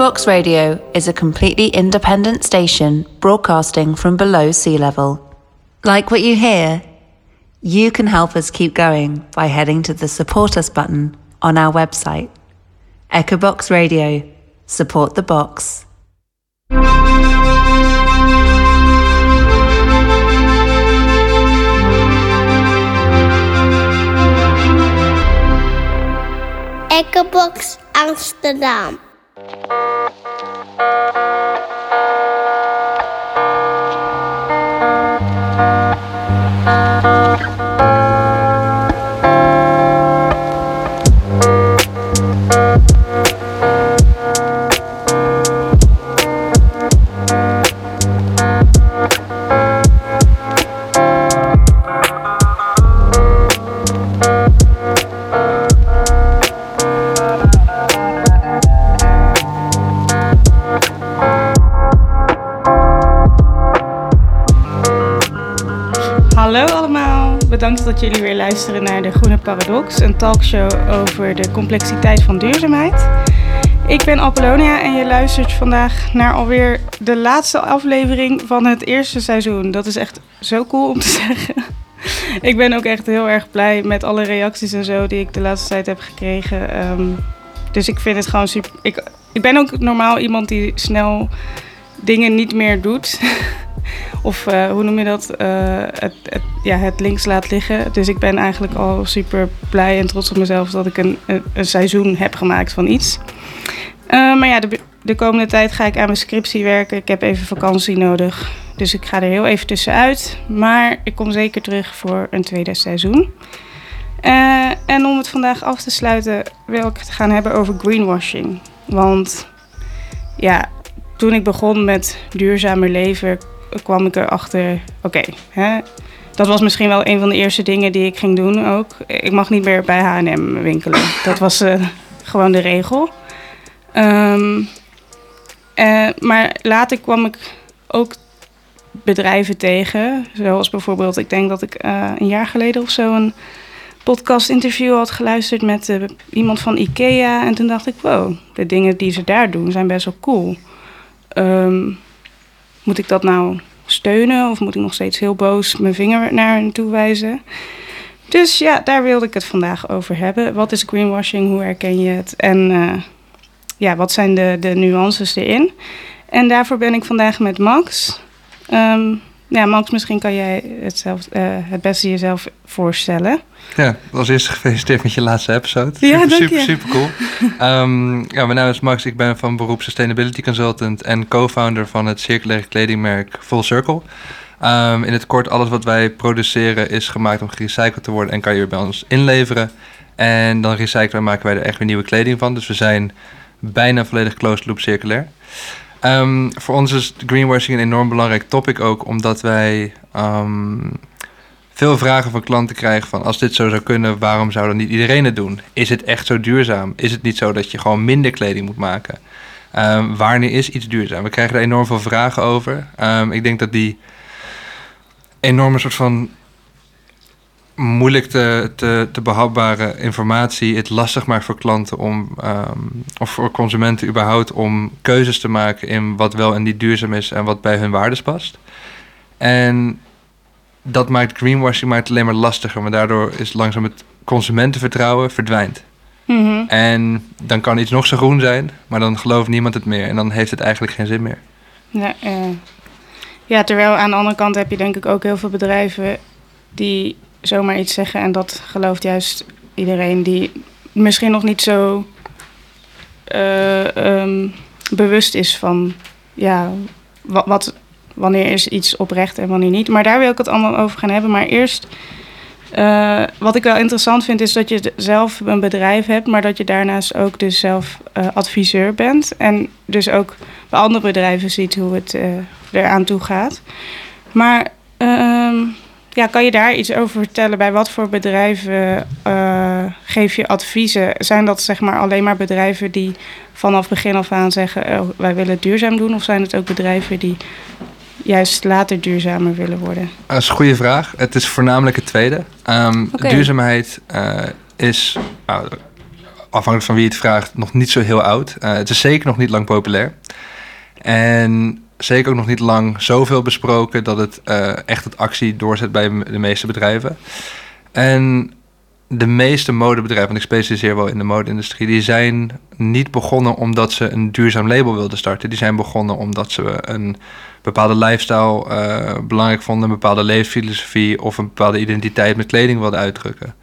Echobox Radio is a completely independent station broadcasting from below sea level. Like what you hear? You can help us keep going by heading to the Support Us button on our website. Echobox Radio. Support the box. Echobox Amsterdam. Bedankt dat jullie weer luisteren naar de Groene Paradox, een talkshow over de complexiteit van duurzaamheid. Ik ben Apollonia en je luistert vandaag naar alweer de laatste aflevering van het eerste seizoen. Dat is echt zo cool om te zeggen. Ik ben ook echt heel erg blij met alle reacties en zo die ik de laatste tijd heb gekregen. Ehm, dus ik vind het gewoon super. Ik, ik ben ook normaal iemand die snel dingen niet meer doet. of eh, hoe noem je dat? Eh, het, het, ja, het links laat liggen. Dus ik ben eigenlijk al super blij en trots op mezelf dat ik een, een, seizoen heb gemaakt van iets. Eh, maar ja, de, de komende tijd ga ik aan mijn scriptie werken. Ik heb even vakantie nodig. Dus ik ga er heel even tussenuit. Maar ik kom zeker terug voor een tweede seizoen. En om het vandaag af te sluiten wil ik het gaan hebben over greenwashing. Want ja, toen ik begon met duurzamer leven kwam ik erachter... Oké, dat was misschien wel een van de eerste dingen die ik ging doen ook. Ik mag niet meer bij H&M winkelen. Dat was eh, gewoon de regel. Ehm, eh, maar later kwam ik ook bedrijven tegen. Zoals bijvoorbeeld, ik denk dat ik eh, een jaar geleden of zo een podcast-interview had geluisterd met iemand van IKEA. En toen dacht ik, wow, de dingen die ze daar doen zijn best wel cool. Ehm, moet ik dat nou steunen of moet ik nog steeds heel boos mijn vinger naar hen toe wijzen? Dus ja, daar wilde ik het vandaag over hebben. Wat is greenwashing? Hoe herken je het? En uh, ja, wat zijn de, de nuances erin? En daarvoor ben ik vandaag met Max. Um, ja, Max, misschien kan jij het, zelf, uh, het beste jezelf voorstellen. Ja, als eerste gefeliciteerd met je laatste episode. Ja, super, dank super, je. super cool. um, ja, mijn naam is Max. Ik ben van beroep Sustainability Consultant en co-founder van het circulaire kledingmerk Full Circle. Um, in het kort, alles wat wij produceren is gemaakt om gerecycled te worden en kan je weer bij ons inleveren. En dan recyclen en maken wij er echt weer nieuwe kleding van. Dus we zijn bijna volledig closed loop circulair. Um, voor ons is greenwashing een enorm belangrijk topic ook, omdat wij um, veel vragen van klanten krijgen van als dit zo zou kunnen, waarom zou dan niet iedereen het doen? Is het echt zo duurzaam? Is het niet zo dat je gewoon minder kleding moet maken? Um, wanneer is iets duurzaam? We krijgen er enorm veel vragen over. ik denk dat die enorme soort van moeilijk te, te, te behapbare informatie het lastig maakt voor klanten om, um, of voor consumenten überhaupt om keuzes te maken in wat wel en niet duurzaam is en wat bij hun waardes past. En dat maakt greenwashing maakt het alleen maar lastiger, maar daardoor is langzaam het consumentenvertrouwen verdwijnt. Mm -hmm. En dan kan iets nog zo groen zijn, maar dan gelooft niemand het meer en dan heeft het eigenlijk geen zin meer. Ja, uh, ja, terwijl aan de andere kant heb je denk ik ook heel veel bedrijven die zomaar iets zeggen en dat gelooft juist iedereen die misschien nog niet zo uh, um, bewust is van ja, wat, wanneer is iets oprecht en wanneer niet. Maar daar wil ik het allemaal over gaan hebben. Maar eerst, uh, wat ik wel interessant vind, is dat je zelf een bedrijf hebt, maar dat je daarnaast ook dus zelf uh, adviseur bent. En dus ook bij andere bedrijven ziet hoe het eraan toe gaat. Maar um, ja, kan je daar iets over vertellen? Bij wat voor bedrijven uh, geef je adviezen? Zijn dat zeg maar alleen maar bedrijven die vanaf begin af aan zeggen: oh, wij willen het duurzaam doen? Of zijn het ook bedrijven die juist later duurzamer willen worden? Dat is een goede vraag. Het is voornamelijk het tweede. Um, okay. Duurzaamheid uh, is. Uh, afhankelijk van wie het vraagt, nog niet zo heel oud. Eh, het is zeker nog niet lang populair. En zeker ook nog niet lang zoveel besproken dat het eh, echt het actie doorzet bij de meeste bedrijven. En de meeste modebedrijven, en ik specialiseer wel in de mode-industrie, die zijn niet begonnen omdat ze een duurzaam label wilden starten. Die zijn begonnen omdat ze een bepaalde lifestyle uh, belangrijk vonden, een bepaalde levensfilosofie of een bepaalde identiteit met kleding wilden uitdrukken.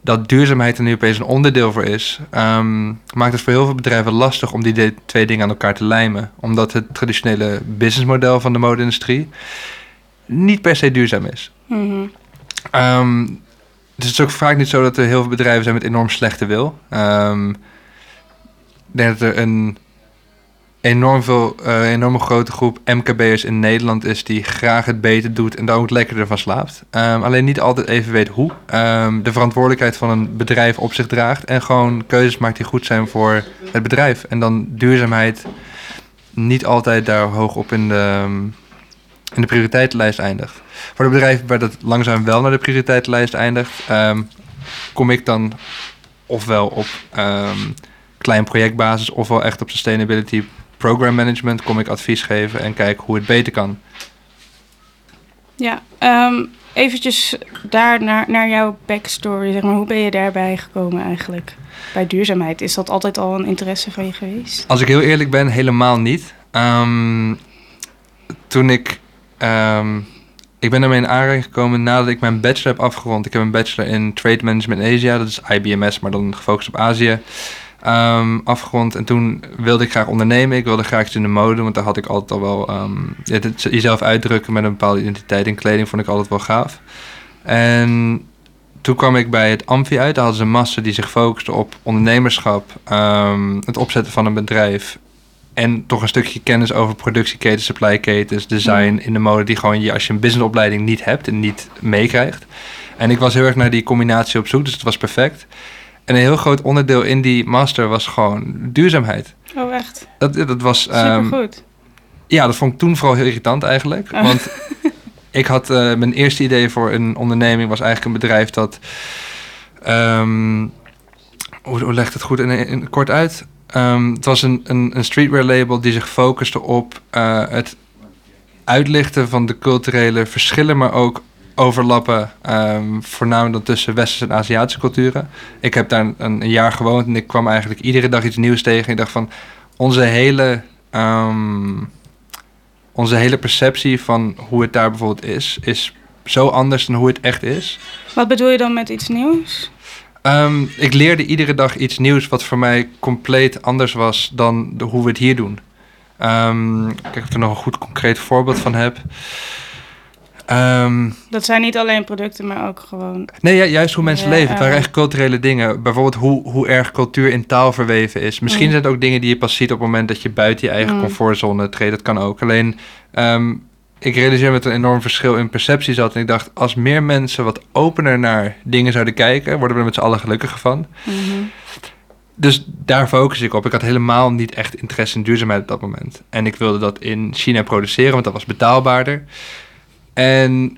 Dat duurzaamheid er nu opeens een onderdeel voor is, um, maakt het voor heel veel bedrijven lastig om die twee dingen aan elkaar te lijmen. Omdat het traditionele businessmodel van de mode-industrie niet per se duurzaam is. Mm -hmm. Dus het is ook vaak niet zo dat er heel veel bedrijven zijn met enorm slechte wil. Um, ik denk dat er een enorm veel, uh, enorme grote groep MKB'ers in Nederland is die graag het beter doet en daar ook lekkerder van slaapt. Um, alleen niet altijd even weet hoe. Um, de verantwoordelijkheid van een bedrijf op zich draagt en gewoon keuzes maakt die goed zijn voor het bedrijf. En dan duurzaamheid niet altijd daar hoog op in de, in de prioriteitenlijst eindigt. Voor de bedrijven waar dat langzaam wel naar de prioriteitenlijst eindigt, kom ik dan ofwel op klein projectbasis ofwel echt op sustainability program management kom ik advies geven en kijken hoe het beter kan. Ja, um, eventjes daar naar, naar jouw backstory. Zeg maar, hoe ben je daarbij gekomen eigenlijk? Bij duurzaamheid. Is dat altijd al een interesse van je geweest? Als ik heel eerlijk ben, helemaal niet. Um, toen ik Um, ik ben daarmee in aanraking gekomen nadat ik mijn bachelor heb afgerond. Ik heb een bachelor in Trade Management Asia, dat is IBMS, maar dan gefocust op Azië. Um, afgerond en toen wilde ik graag ondernemen. Ik wilde graag iets in de mode, want daar had ik altijd al wel. Um, jezelf uitdrukken met een bepaalde identiteit in kleding vond ik altijd wel gaaf. En toen kwam ik bij het Amfi uit. Daar hadden ze een master die zich focuste op ondernemerschap, um, het opzetten van een bedrijf en toch een stukje kennis over productieketens, supply design in de mode, die gewoon je als je een businessopleiding niet hebt en niet meekrijgt. En ik was heel erg naar die combinatie op zoek, dus het was perfect. En een heel groot onderdeel in die master was gewoon duurzaamheid. Oh, echt? Dat, dat was... Supergoed. Um, ja, dat vond ik toen vooral heel irritant eigenlijk. Oh. Want ik had uh, mijn eerste idee voor een onderneming was eigenlijk een bedrijf dat... Um, hoe, hoe legt het goed in, in, kort uit? Um, het was een, een, een, streetwear label die zich focuste op uh, het uitlichten van de culturele verschillen, maar ook overlappen, um, voornamelijk tussen westerse en Aziatische culturen. Ik heb daar een, een, jaar gewoond en ik kwam eigenlijk iedere dag iets nieuws tegen. Ik dacht van onze hele, um, onze hele perceptie van hoe het daar bijvoorbeeld is, is zo anders dan hoe het echt is. Wat bedoel je dan met iets nieuws? Um, ik leerde iedere dag iets nieuws wat voor mij compleet anders was dan de, hoe we het hier doen. Um, kijk of ik er nog een goed concreet voorbeeld van heb. Um, dat zijn niet alleen producten, maar ook gewoon. Nee, juist hoe mensen leven. Het waren echt culturele dingen. Bijvoorbeeld hoe, hoe erg cultuur in taal verweven is. Misschien mm. zijn het ook dingen die je pas ziet op het moment dat je buiten je eigen mm. comfortzone treedt. Dat kan ook. Alleen um, ik realiseer me dat er een enorm verschil in perceptie zat. En ik dacht, als meer mensen wat opener naar dingen zouden kijken, worden we er met z'n allen gelukkiger van. Mm Dus daar focus ik op. Ik had helemaal niet echt interesse in duurzaamheid op dat moment. En ik wilde dat in China produceren, want dat was betaalbaarder. En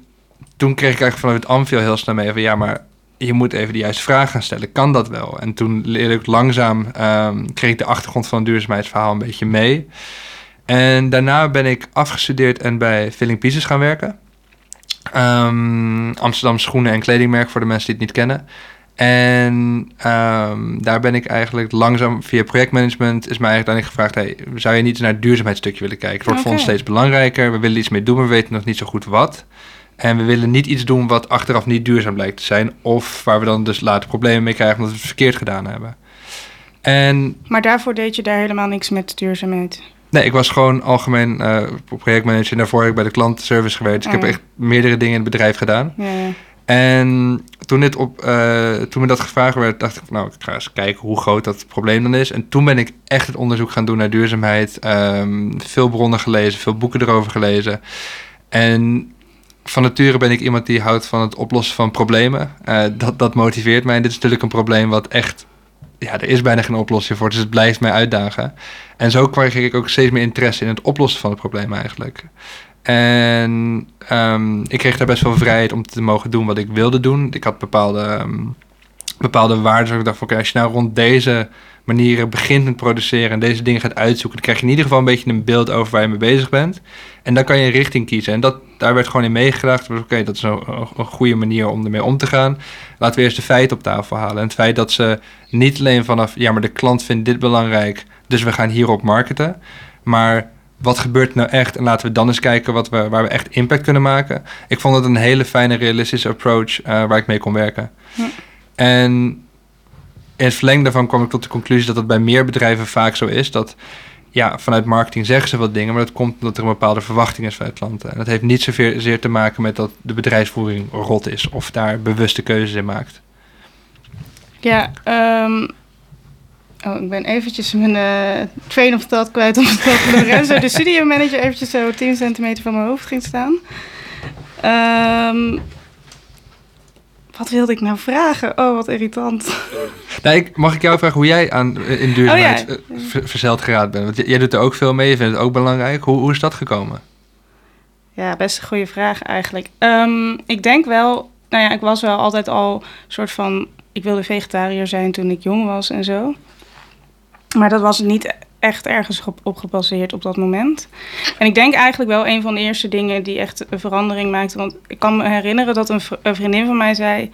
toen kreeg ik eigenlijk vanuit Amphil heel snel mee van ja, maar je moet even de juiste vraag gaan stellen. Kan dat wel? En toen leerde ik langzaam, um, kreeg ik de achtergrond van het duurzaamheidsverhaal een beetje mee. En daarna ben ik afgestudeerd en bij Filling Pieces gaan werken. Um, Amsterdam schoenen- en kledingmerk voor de mensen die het niet kennen. En um, daar ben ik eigenlijk langzaam via projectmanagement is mij eigenlijk dan gevraagd: hey, zou je niet naar het duurzaamheidsstukje willen kijken? Het wordt okay. voor ons steeds belangrijker. We willen iets mee doen, maar we weten nog niet zo goed wat. En we willen niet iets doen wat achteraf niet duurzaam blijkt te zijn. Of waar we dan dus later problemen mee krijgen omdat we het verkeerd gedaan hebben. En, maar daarvoor deed je daar helemaal niks met duurzaamheid? Nee, ik was gewoon algemeen uh, projectmanager. Daarvoor heb ik bij de klantenservice gewerkt. Dus ik heb oh echt meerdere dingen in het bedrijf gedaan. Ja, ja. En toen, dit op, uh, toen me dat gevraagd werd, dacht ik, nou, ik ga eens kijken hoe groot dat probleem dan is. En toen ben ik echt het onderzoek gaan doen naar duurzaamheid. Um, veel bronnen gelezen, veel boeken erover gelezen. En van nature ben ik iemand die houdt van het oplossen van problemen. Uh, dat, dat motiveert mij. En dit is natuurlijk een probleem wat echt ja, er is bijna geen oplossing voor, dus het blijft mij uitdagen. En zo kreeg ik ook steeds meer interesse in het oplossen van het probleem eigenlijk. En um, ik kreeg daar best wel vrijheid om te mogen doen wat ik wilde doen. Ik had bepaalde um, bepaalde waarden. Ik dacht van, oké, als je nou rond deze manieren begint met produceren en deze dingen gaat uitzoeken, dan krijg je in ieder geval een beetje een beeld over waar je mee bezig bent. En dan kan je een richting kiezen. En dat, daar werd gewoon in meegedacht. Oké, dat is een, een, goede manier om ermee om te gaan. Laten we eerst de feiten op tafel halen. En het feit dat ze niet alleen vanaf, ja, maar de klant vindt dit belangrijk, dus we gaan hierop marketen. Maar wat gebeurt nou echt? En laten we dan eens kijken wat we, waar we echt impact kunnen maken. Ik vond het een hele fijne, realistische approach uh, waar ik mee kon werken. Ja. En in het verlengde daarvan kwam ik tot de conclusie dat het bij meer bedrijven vaak zo is. Dat ja, vanuit marketing zeggen ze wat dingen, maar dat komt omdat er een bepaalde verwachting is van klanten. En dat heeft niet zozeer te maken met dat de bedrijfsvoering rot is of daar bewuste keuzes in maakt. Ja, um, oh, ik ben eventjes mijn uh, train of thought kwijt om dat Lorenzo, de studio manager, eventjes zo 10 centimeter van mijn hoofd ging staan. Um, wat wilde ik nou vragen? Oh, wat irritant. Nou, mag ik jou vragen hoe jij aan, eh, in duurzaamheid oh, ja. verzeld geraakt bent? Want jij doet er ook veel mee, je vindt het ook belangrijk. Hoe, hoe is dat gekomen? Ja, best een goede vraag eigenlijk. Um, ik denk wel, nou ja, ik was wel altijd al een soort van... Ik wilde vegetariër zijn toen ik jong was en zo. Maar dat was niet echt ergens op, gebaseerd op dat moment. En ik denk eigenlijk wel een van de eerste dingen die echt een verandering maakte. Want ik kan me herinneren dat een, vriendin van mij zei: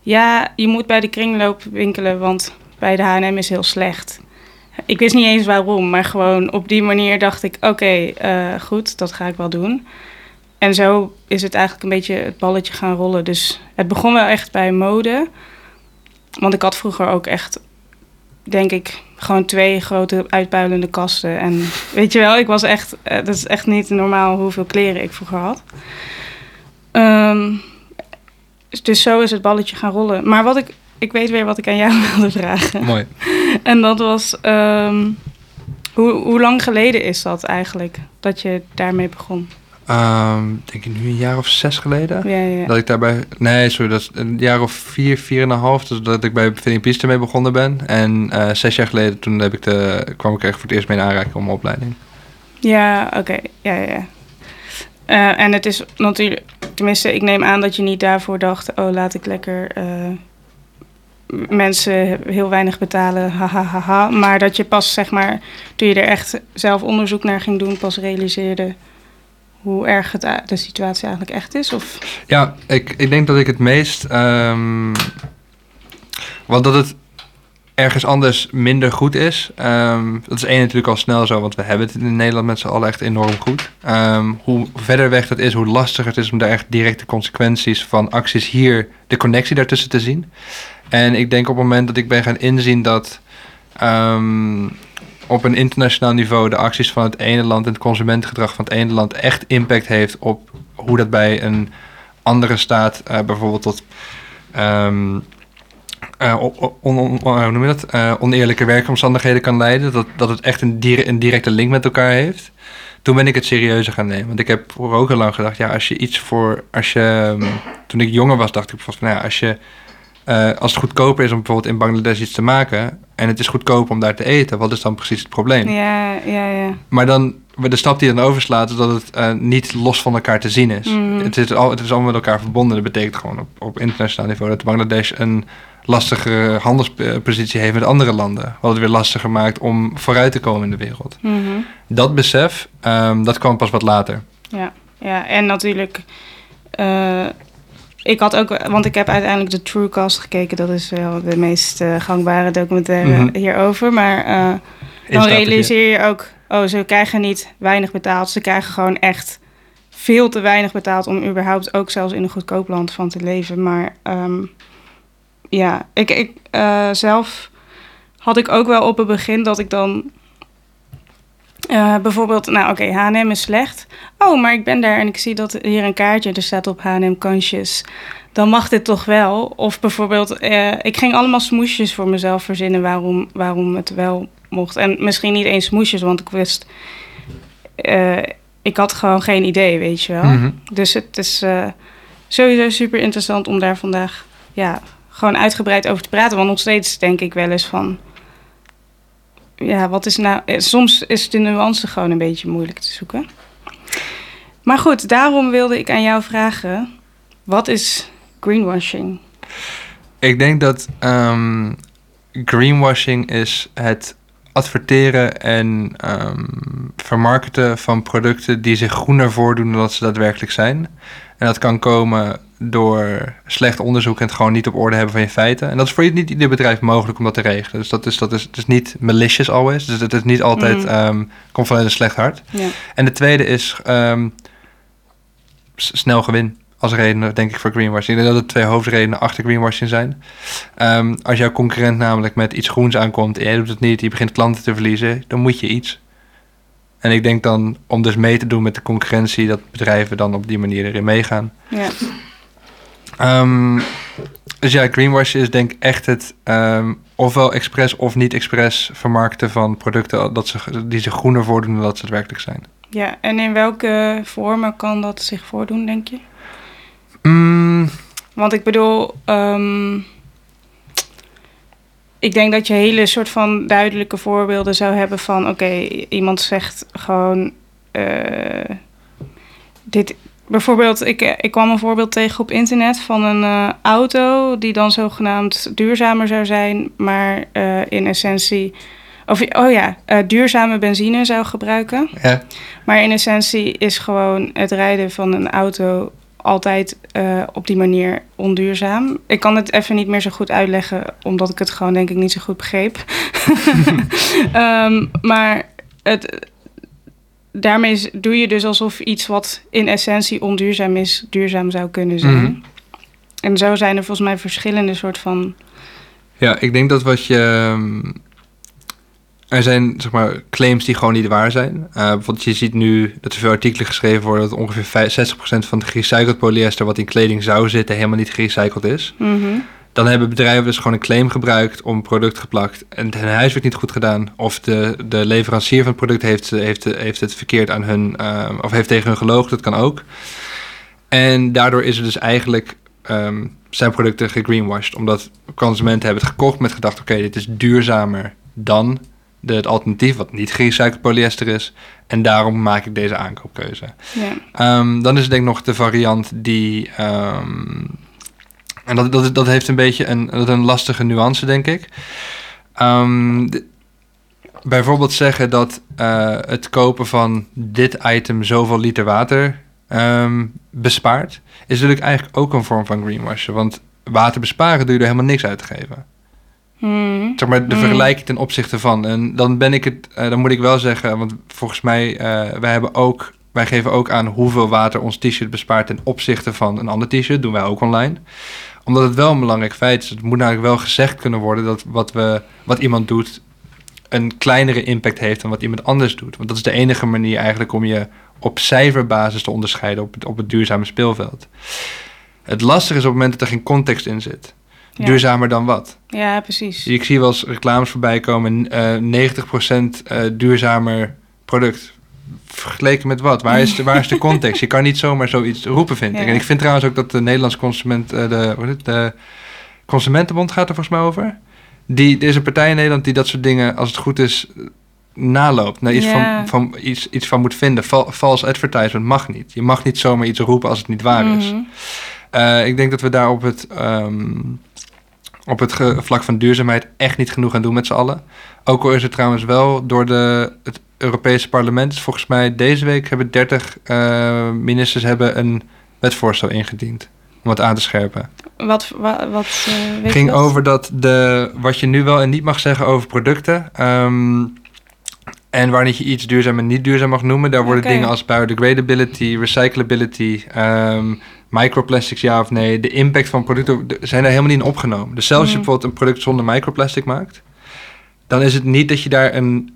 Ja, je moet bij de kringloop winkelen, want bij de HM is heel slecht. Ik wist niet eens waarom, maar gewoon op die manier dacht ik: Oké, eh, goed, dat ga ik wel doen. En zo is het eigenlijk een beetje het balletje gaan rollen. Dus het begon wel echt bij mode. Want ik had vroeger ook echt, denk ik, gewoon twee grote uitpuilende kasten. En weet je wel, ik was echt, uh, dat is echt niet normaal hoeveel kleren ik vroeger had. Um, dus zo is het balletje gaan rollen. Maar wat ik, ik weet weer wat ik aan jou wilde vragen. Mooi. en dat was, um, hoe, hoe lang geleden is dat eigenlijk, dat je daarmee begon? Um, denk ik nu een jaar of zes geleden. Ja, ja. Dat ik daarbij. Nee, sorry, dat is een jaar of vier, vier en een half. Dus dat ik bij Vinnie Piste mee begonnen ben. En uh, zes jaar geleden toen heb ik de, kwam ik echt voor het eerst mee in aanraking om mijn opleiding. Ja, oké. Okay. Ja, ja. Uh, en het is natuurlijk, tenminste, ik neem aan dat je niet daarvoor dacht: oh, laat ik lekker uh, mensen heel weinig betalen, haha, ha, ha, Maar dat je pas, zeg maar, toen je er echt zelf onderzoek naar ging doen, pas realiseerde hoe erg het, de situatie eigenlijk echt is? Of? Ja, ik, ik denk dat ik het meest. Um, want dat het ergens anders minder goed is. Um, dat is één natuurlijk al snel zo, want we hebben het in Nederland met z'n allen echt enorm goed. Um, hoe verder weg dat is, hoe lastiger het is om daar echt directe consequenties van acties hier, de connectie daartussen te zien. En ik denk op het moment dat ik ben gaan inzien dat op een internationaal niveau de acties van het ene land en het consumentengedrag van het ene land echt impact heeft op hoe dat bij een andere staat uh, bijvoorbeeld tot um, on, on, noem je dat? Oneerlijke werkomstandigheden kan leiden. Dat, dat het echt een, dire een directe link met elkaar heeft. Toen ben ik het serieuzer gaan nemen. Want ik heb voor ook heel lang gedacht, ja, als je iets voor. Als je, um, toen ik jonger was, dacht ik van, nou ja, als je uh, als het goedkoper is om bijvoorbeeld in Bangladesh iets te maken en het is goedkoper om daar te eten, wat is dan precies het probleem? Ja, ja, ja. Maar dan, de stap die je dan overslaat, is dat het uh, niet los van elkaar te zien is. Mm. Het, is al, het is allemaal met elkaar verbonden. Dat betekent gewoon op, op internationaal niveau dat Bangladesh een lastige handelspositie heeft met andere landen. Wat het weer lastiger maakt om vooruit te komen in de wereld. Mm -hmm. Dat besef, um, dat kwam pas wat later. Ja, ja. en natuurlijk... Uh, ik had ook, want ik heb uiteindelijk de Truecast gekeken. Dat is wel de meest uh, gangbare documentaire mm -hmm. hierover. Maar uh, dan realiseer je ook, oh, ze krijgen niet weinig betaald. Ze krijgen gewoon echt veel te weinig betaald om überhaupt ook zelfs in een goedkoop land van te leven. Maar um, ja, ik, ik uh, zelf had ik ook wel op het begin dat ik dan uh, bijvoorbeeld, nou oké, okay, H&M is slecht. Oh, maar ik ben daar en ik zie dat hier een kaartje, er staat op H&M kansjes. Dan mag dit toch wel? Of bijvoorbeeld, uh, ik ging allemaal smoesjes voor mezelf verzinnen waarom, waarom het wel mocht. En misschien niet eens smoesjes, want ik wist... Uh, ik had gewoon geen idee, weet je wel. Mm -hmm. Dus het is sowieso super interessant om daar vandaag ja, gewoon uitgebreid over te praten. Want nog steeds denk ik wel eens van ja, wat is nou. Soms is de nuance gewoon een beetje moeilijk te zoeken. Maar goed, daarom wilde ik aan jou vragen: wat is greenwashing? Ik denk dat ehm, greenwashing is het adverteren en ehm, vermarkten van producten die zich groener voordoen dan dat ze daadwerkelijk zijn. En dat kan komen door slecht onderzoek en het gewoon niet op orde hebben van je feiten. En dat is voor niet ieder bedrijf mogelijk om dat te regelen. Dus dat is, dat is, het is niet malicious always. Dus het is niet altijd, Mhm. ehm, komt vanuit een slecht hart. Ja. En de tweede is ehm, snel gewin. Als reden, denk ik, voor greenwashing. Ik denk dat er twee hoofdredenen achter greenwashing zijn. Ehm, als jouw concurrent namelijk met iets groens aankomt en jij doet het niet, je begint klanten te verliezen, dan moet je iets. En ik denk dan, om dus mee te doen met de concurrentie, dat bedrijven dan op die manier erin meegaan. Ja. Ehm, dus ja, greenwashing is denk ik echt het ehm, ofwel expres of niet expres vermarkten van producten dat ze, die zich groener voordoen dan dat ze het werkelijk zijn. ja, en in welke vormen kan dat zich voordoen, denk je? Mm, Want ik bedoel, ehm, ik denk dat je hele soort van duidelijke voorbeelden zou hebben van, oké, iemand zegt gewoon, eh, dit, bijvoorbeeld, ik, eh, ik kwam een voorbeeld tegen op internet van een eh, auto die dan zogenaamd duurzamer zou zijn, maar eh, in essentie, of oh ja, duurzame benzine zou gebruiken. ja. Maar in essentie is gewoon het rijden van een auto altijd op die manier onduurzaam. Ik kan het even niet meer zo goed uitleggen, omdat ik het gewoon denk ik niet zo goed begreep. Ehm, maar het, daarmee doe je dus alsof iets wat in essentie onduurzaam is, duurzaam zou kunnen zijn. Mhm. En zo zijn er volgens mij verschillende soort van... Ja, ik denk dat wat je. ehm, Er zijn zeg maar claims die gewoon niet waar zijn. Uh, bijvoorbeeld, je ziet nu dat er veel artikelen geschreven worden dat ongeveer 5 60% van het gerecycled polyester wat in kleding zou zitten helemaal niet gerecycled is. Mhm. Dan hebben bedrijven dus gewoon een claim gebruikt om een product geplakt en hun huiswerk niet goed gedaan. Of de, de leverancier van het product heeft, heeft, heeft het verkeerd aan hun, eh, of heeft tegen hun gelogen, dat kan ook. En daardoor is er dus eigenlijk ehm, zijn producten gegreenwashed. Omdat consumenten hebben het gekocht met gedacht, oké, dit is duurzamer dan de, het alternatief wat niet gerecycled polyester is. En daarom maak ik deze aankoopkeuze. Ja. Ehm, dan is het denk ik nog de variant die. ehm, en dat, dat, dat heeft een beetje een, dat een lastige nuance, denk ik. Ehm, de- bijvoorbeeld zeggen dat eh, het kopen van dit item zoveel liter water ehm, bespaart, is natuurlijk eigenlijk ook een vorm van greenwashing. Want water besparen doe je er helemaal niks uit te geven. Mhm. Zeg maar de Mm. vergelijking ten opzichte van. En dan ben ik het, eh, dan moet ik wel zeggen, want volgens mij, eh, wij hebben ook, wij geven ook aan hoeveel water ons t-shirt bespaart ten opzichte van een ander t-shirt. Doen wij ook online. Omdat het wel een belangrijk feit is. Het moet namelijk wel gezegd kunnen worden dat wat, we, wat iemand doet een kleinere impact heeft dan wat iemand anders doet. Want dat is de enige manier eigenlijk om je op cijferbasis te onderscheiden op het, op het duurzame speelveld. Het lastige is op het moment dat er geen context in zit. Ja. Duurzamer dan wat? Ja, precies. Ik zie wel eens reclames voorbij komen. eh 90% eh, duurzamer product. Vergeleken met wat? Waar is, de, waar is de context? Je kan niet zomaar zoiets roepen, vind ik. Ja. En ik vind trouwens ook dat de Nederlandse consument... eh, de, de Consumentenbond gaat er volgens mij over. Die, er is een partij in Nederland die dat soort dingen, als het goed is, naloopt. Naar iets, Ja. van, van, iets, iets van moet vinden. Val, false advertisement mag niet. Je mag niet zomaar iets roepen als het niet waar is. Mhm. Eh, ik denk dat we daar op het, ehm, op het vlak van duurzaamheid echt niet genoeg aan doen met z'n allen. Ook al is het trouwens wel door de, het Europese parlement, dus volgens mij deze week hebben 30 eh, ministers hebben een wetsvoorstel ingediend om het aan te scherpen. Wat, wa- wat, eh, je ging dat? over dat de, wat je nu wel en niet mag zeggen over producten. ehm, en wanneer je iets duurzaam en niet duurzaam mag noemen, daar worden dingen als biodegradability, recyclability, ehm, microplastics ja of nee, de impact van producten zijn daar helemaal niet in opgenomen. Dus zelfs als je Mhm. bijvoorbeeld een product zonder microplastic maakt, dan is het niet dat je daar een,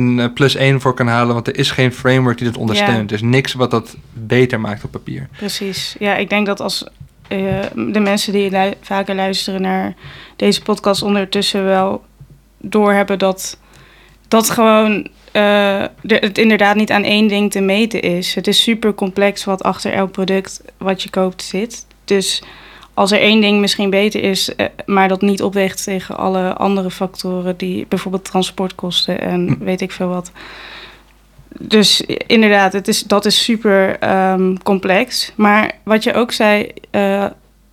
een eh, plus 1 voor kan halen, want er is geen framework die dat ondersteunt. Er is niks wat dat beter maakt op papier. Precies. Ja, ik denk dat als eh, de mensen die lu- vaker luisteren naar deze podcast ondertussen wel doorhebben dat dat gewoon eh, het inderdaad niet aan één ding te meten is. Het is super complex wat achter elk product wat je koopt zit. Dus als er één ding misschien beter is, eh, maar dat niet opweegt tegen alle andere factoren die bijvoorbeeld transportkosten en Hm. weet ik veel wat. Dus inderdaad, het is, dat is super ehm, complex. Maar wat je ook zei, eh,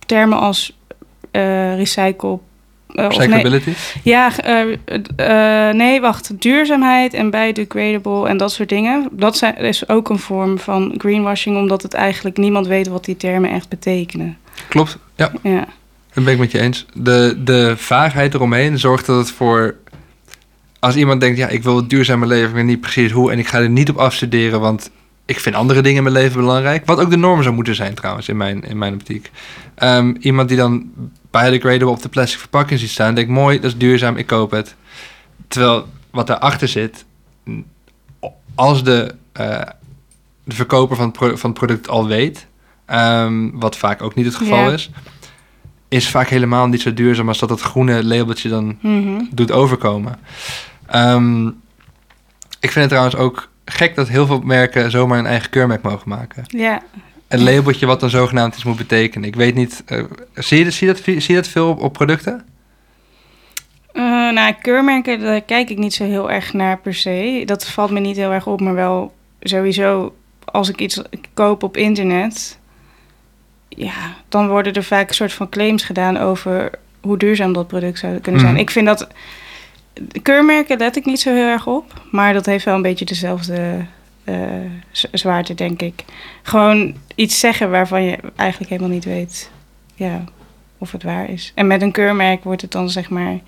termen als eh recycle... nee, Recyclability? ja, nee, wacht. Duurzaamheid en biodegradable en dat soort dingen. Dat zijn, is ook een vorm van greenwashing, omdat het eigenlijk niemand weet wat die termen echt betekenen. Klopt, ja. Ja, Dat ben ik met je eens. De, de vaagheid eromheen zorgt dat het voor... Als iemand denkt, ja, ik wil het duurzame leven, weet niet precies hoe... en ik ga er niet op afstuderen, want ik vind andere dingen in mijn leven belangrijk. Wat ook de norm zou moeten zijn trouwens, in mijn, in mijn optiek. Ehm, iemand die dan biodegradable op de plastic verpakking ziet staan... denkt, mooi, dat is duurzaam, ik koop het. Terwijl wat daarachter zit... als de, eh, de verkoper van het, van het product al weet... ehm, wat vaak ook niet het geval Ja. is is vaak helemaal niet zo duurzaam als dat het groene labeltje dan Mhm. doet overkomen. Ehm, ik vind het trouwens ook gek dat heel veel merken zomaar een eigen keurmerk mogen maken. ja. Een labeltje wat dan zogenaamd iets moet betekenen. Ik weet niet, eh, zie, je, dat- zie, je dat, zie je dat veel op, op producten? Eh, nou, keurmerken, daar kijk ik niet zo heel erg naar per se. Dat valt me niet heel erg op, maar wel sowieso als ik iets koop op internet, ja, dan worden er vaak een soort van claims gedaan over hoe duurzaam dat product zou kunnen zijn. Mhm. Ik vind dat keurmerken let ik niet zo heel erg op, maar dat heeft wel een beetje dezelfde eh, zwaarte, denk ik. Gewoon iets zeggen waarvan je eigenlijk helemaal niet weet, ja, of het waar is. En met een keurmerk wordt het dan zeg maar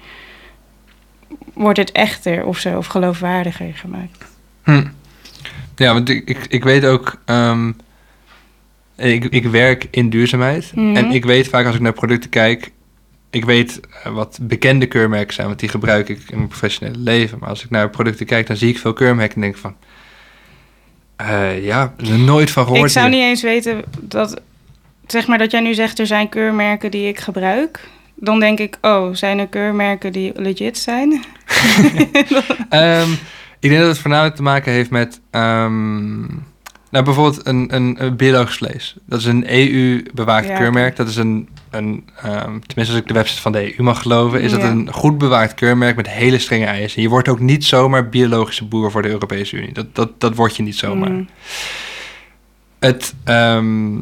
wordt het echter of zo, of geloofwaardiger gemaakt. Hm. Ja, want ik, ik, ik weet ook... ehm, ik, ik werk in duurzaamheid. Mhm. En ik weet vaak als ik naar producten kijk... Ik weet eh, wat bekende keurmerken zijn, want die gebruik ik in mijn professionele leven. Maar als ik naar producten kijk, dan zie ik veel keurmerken en denk van... eh, ja, er nooit van gehoord. ik zou niet eens weten dat, zeg maar dat jij nu zegt er zijn keurmerken die ik gebruik. Dan denk ik, oh, zijn er keurmerken die legit zijn? Ehm, ik denk dat het voornamelijk te maken heeft met... ehm, nou, bijvoorbeeld een, een, een biologisch vlees. Dat is een EU-bewaakt Ja, keurmerk. Dat is een, een ehm, tenminste als ik de website van de EU mag geloven... is dat een goed bewaakt keurmerk met hele strenge eisen. Je wordt ook niet zomaar biologische boer voor de Europese Unie. Dat, dat, dat word je niet zomaar. Mm. Het ehm,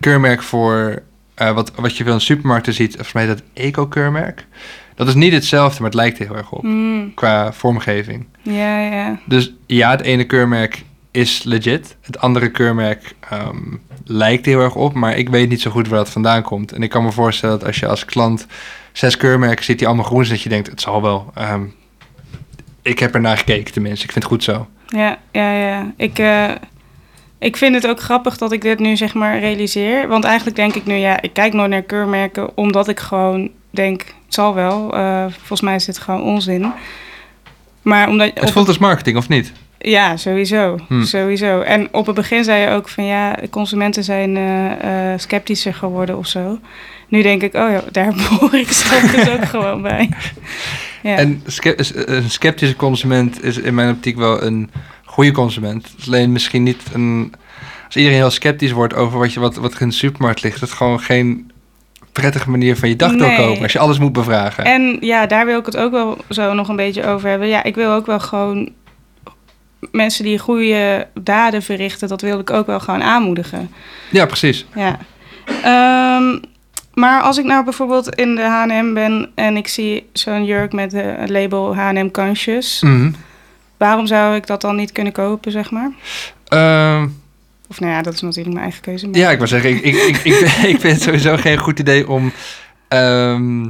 keurmerk voor eh, wat, wat je veel in supermarkten ziet... volgens mij is dat eco-keurmerk. Dat is niet hetzelfde, maar het lijkt er heel erg op. Mm. Qua vormgeving. Ja, ja. Dus ja, het ene keurmerk is legit. Het andere keurmerk ehm, lijkt er heel erg op, maar ik weet niet zo goed waar dat vandaan komt. En ik kan me voorstellen dat als je als klant zes keurmerken ziet die allemaal groen zijn, dat je denkt, het zal wel. Ehm, ik heb er naar gekeken tenminste, ik vind het goed zo. Ja, ja, ja. Ik, eh, ik vind het ook grappig dat ik dit nu zeg maar realiseer. Want eigenlijk denk ik nu, ja, ik kijk nooit naar keurmerken omdat ik gewoon denk, het zal wel. Eh, volgens mij is dit gewoon onzin. Maar omdat... Het voelt als marketing, of niet? Ja, sowieso. Hmm. Sowieso. En op het begin zei je ook van ja, consumenten zijn eh, eh, sceptischer geworden of zo. Nu denk ik, oh ja, daar behoor ik zelf dus ook gewoon bij. Ja. En ske- een sceptische consument is in mijn optiek wel een goede consument. Alleen misschien niet een... Als iedereen heel sceptisch wordt over wat, je, wat, wat er in de supermarkt ligt... dat is gewoon geen prettige manier van je dag Nee. doorkomen... als je alles moet bevragen. En ja, daar wil ik het ook wel zo nog een beetje over hebben. Ja, ik wil ook wel gewoon mensen die goede daden verrichten, dat wil ik ook wel gewoon aanmoedigen. Ja, precies. Ja. Ehm, maar als ik nou bijvoorbeeld in de H&M ben en ik zie zo'n jurk met het label H&M Conscious, Mhm. waarom zou ik dat dan niet kunnen kopen, zeg maar? Ehm, Of nou ja, dat is natuurlijk mijn eigen keuze. maar- ja, ik wou zeggen, ik, ik, ik, ik, ik vind het sowieso geen goed idee om ehm,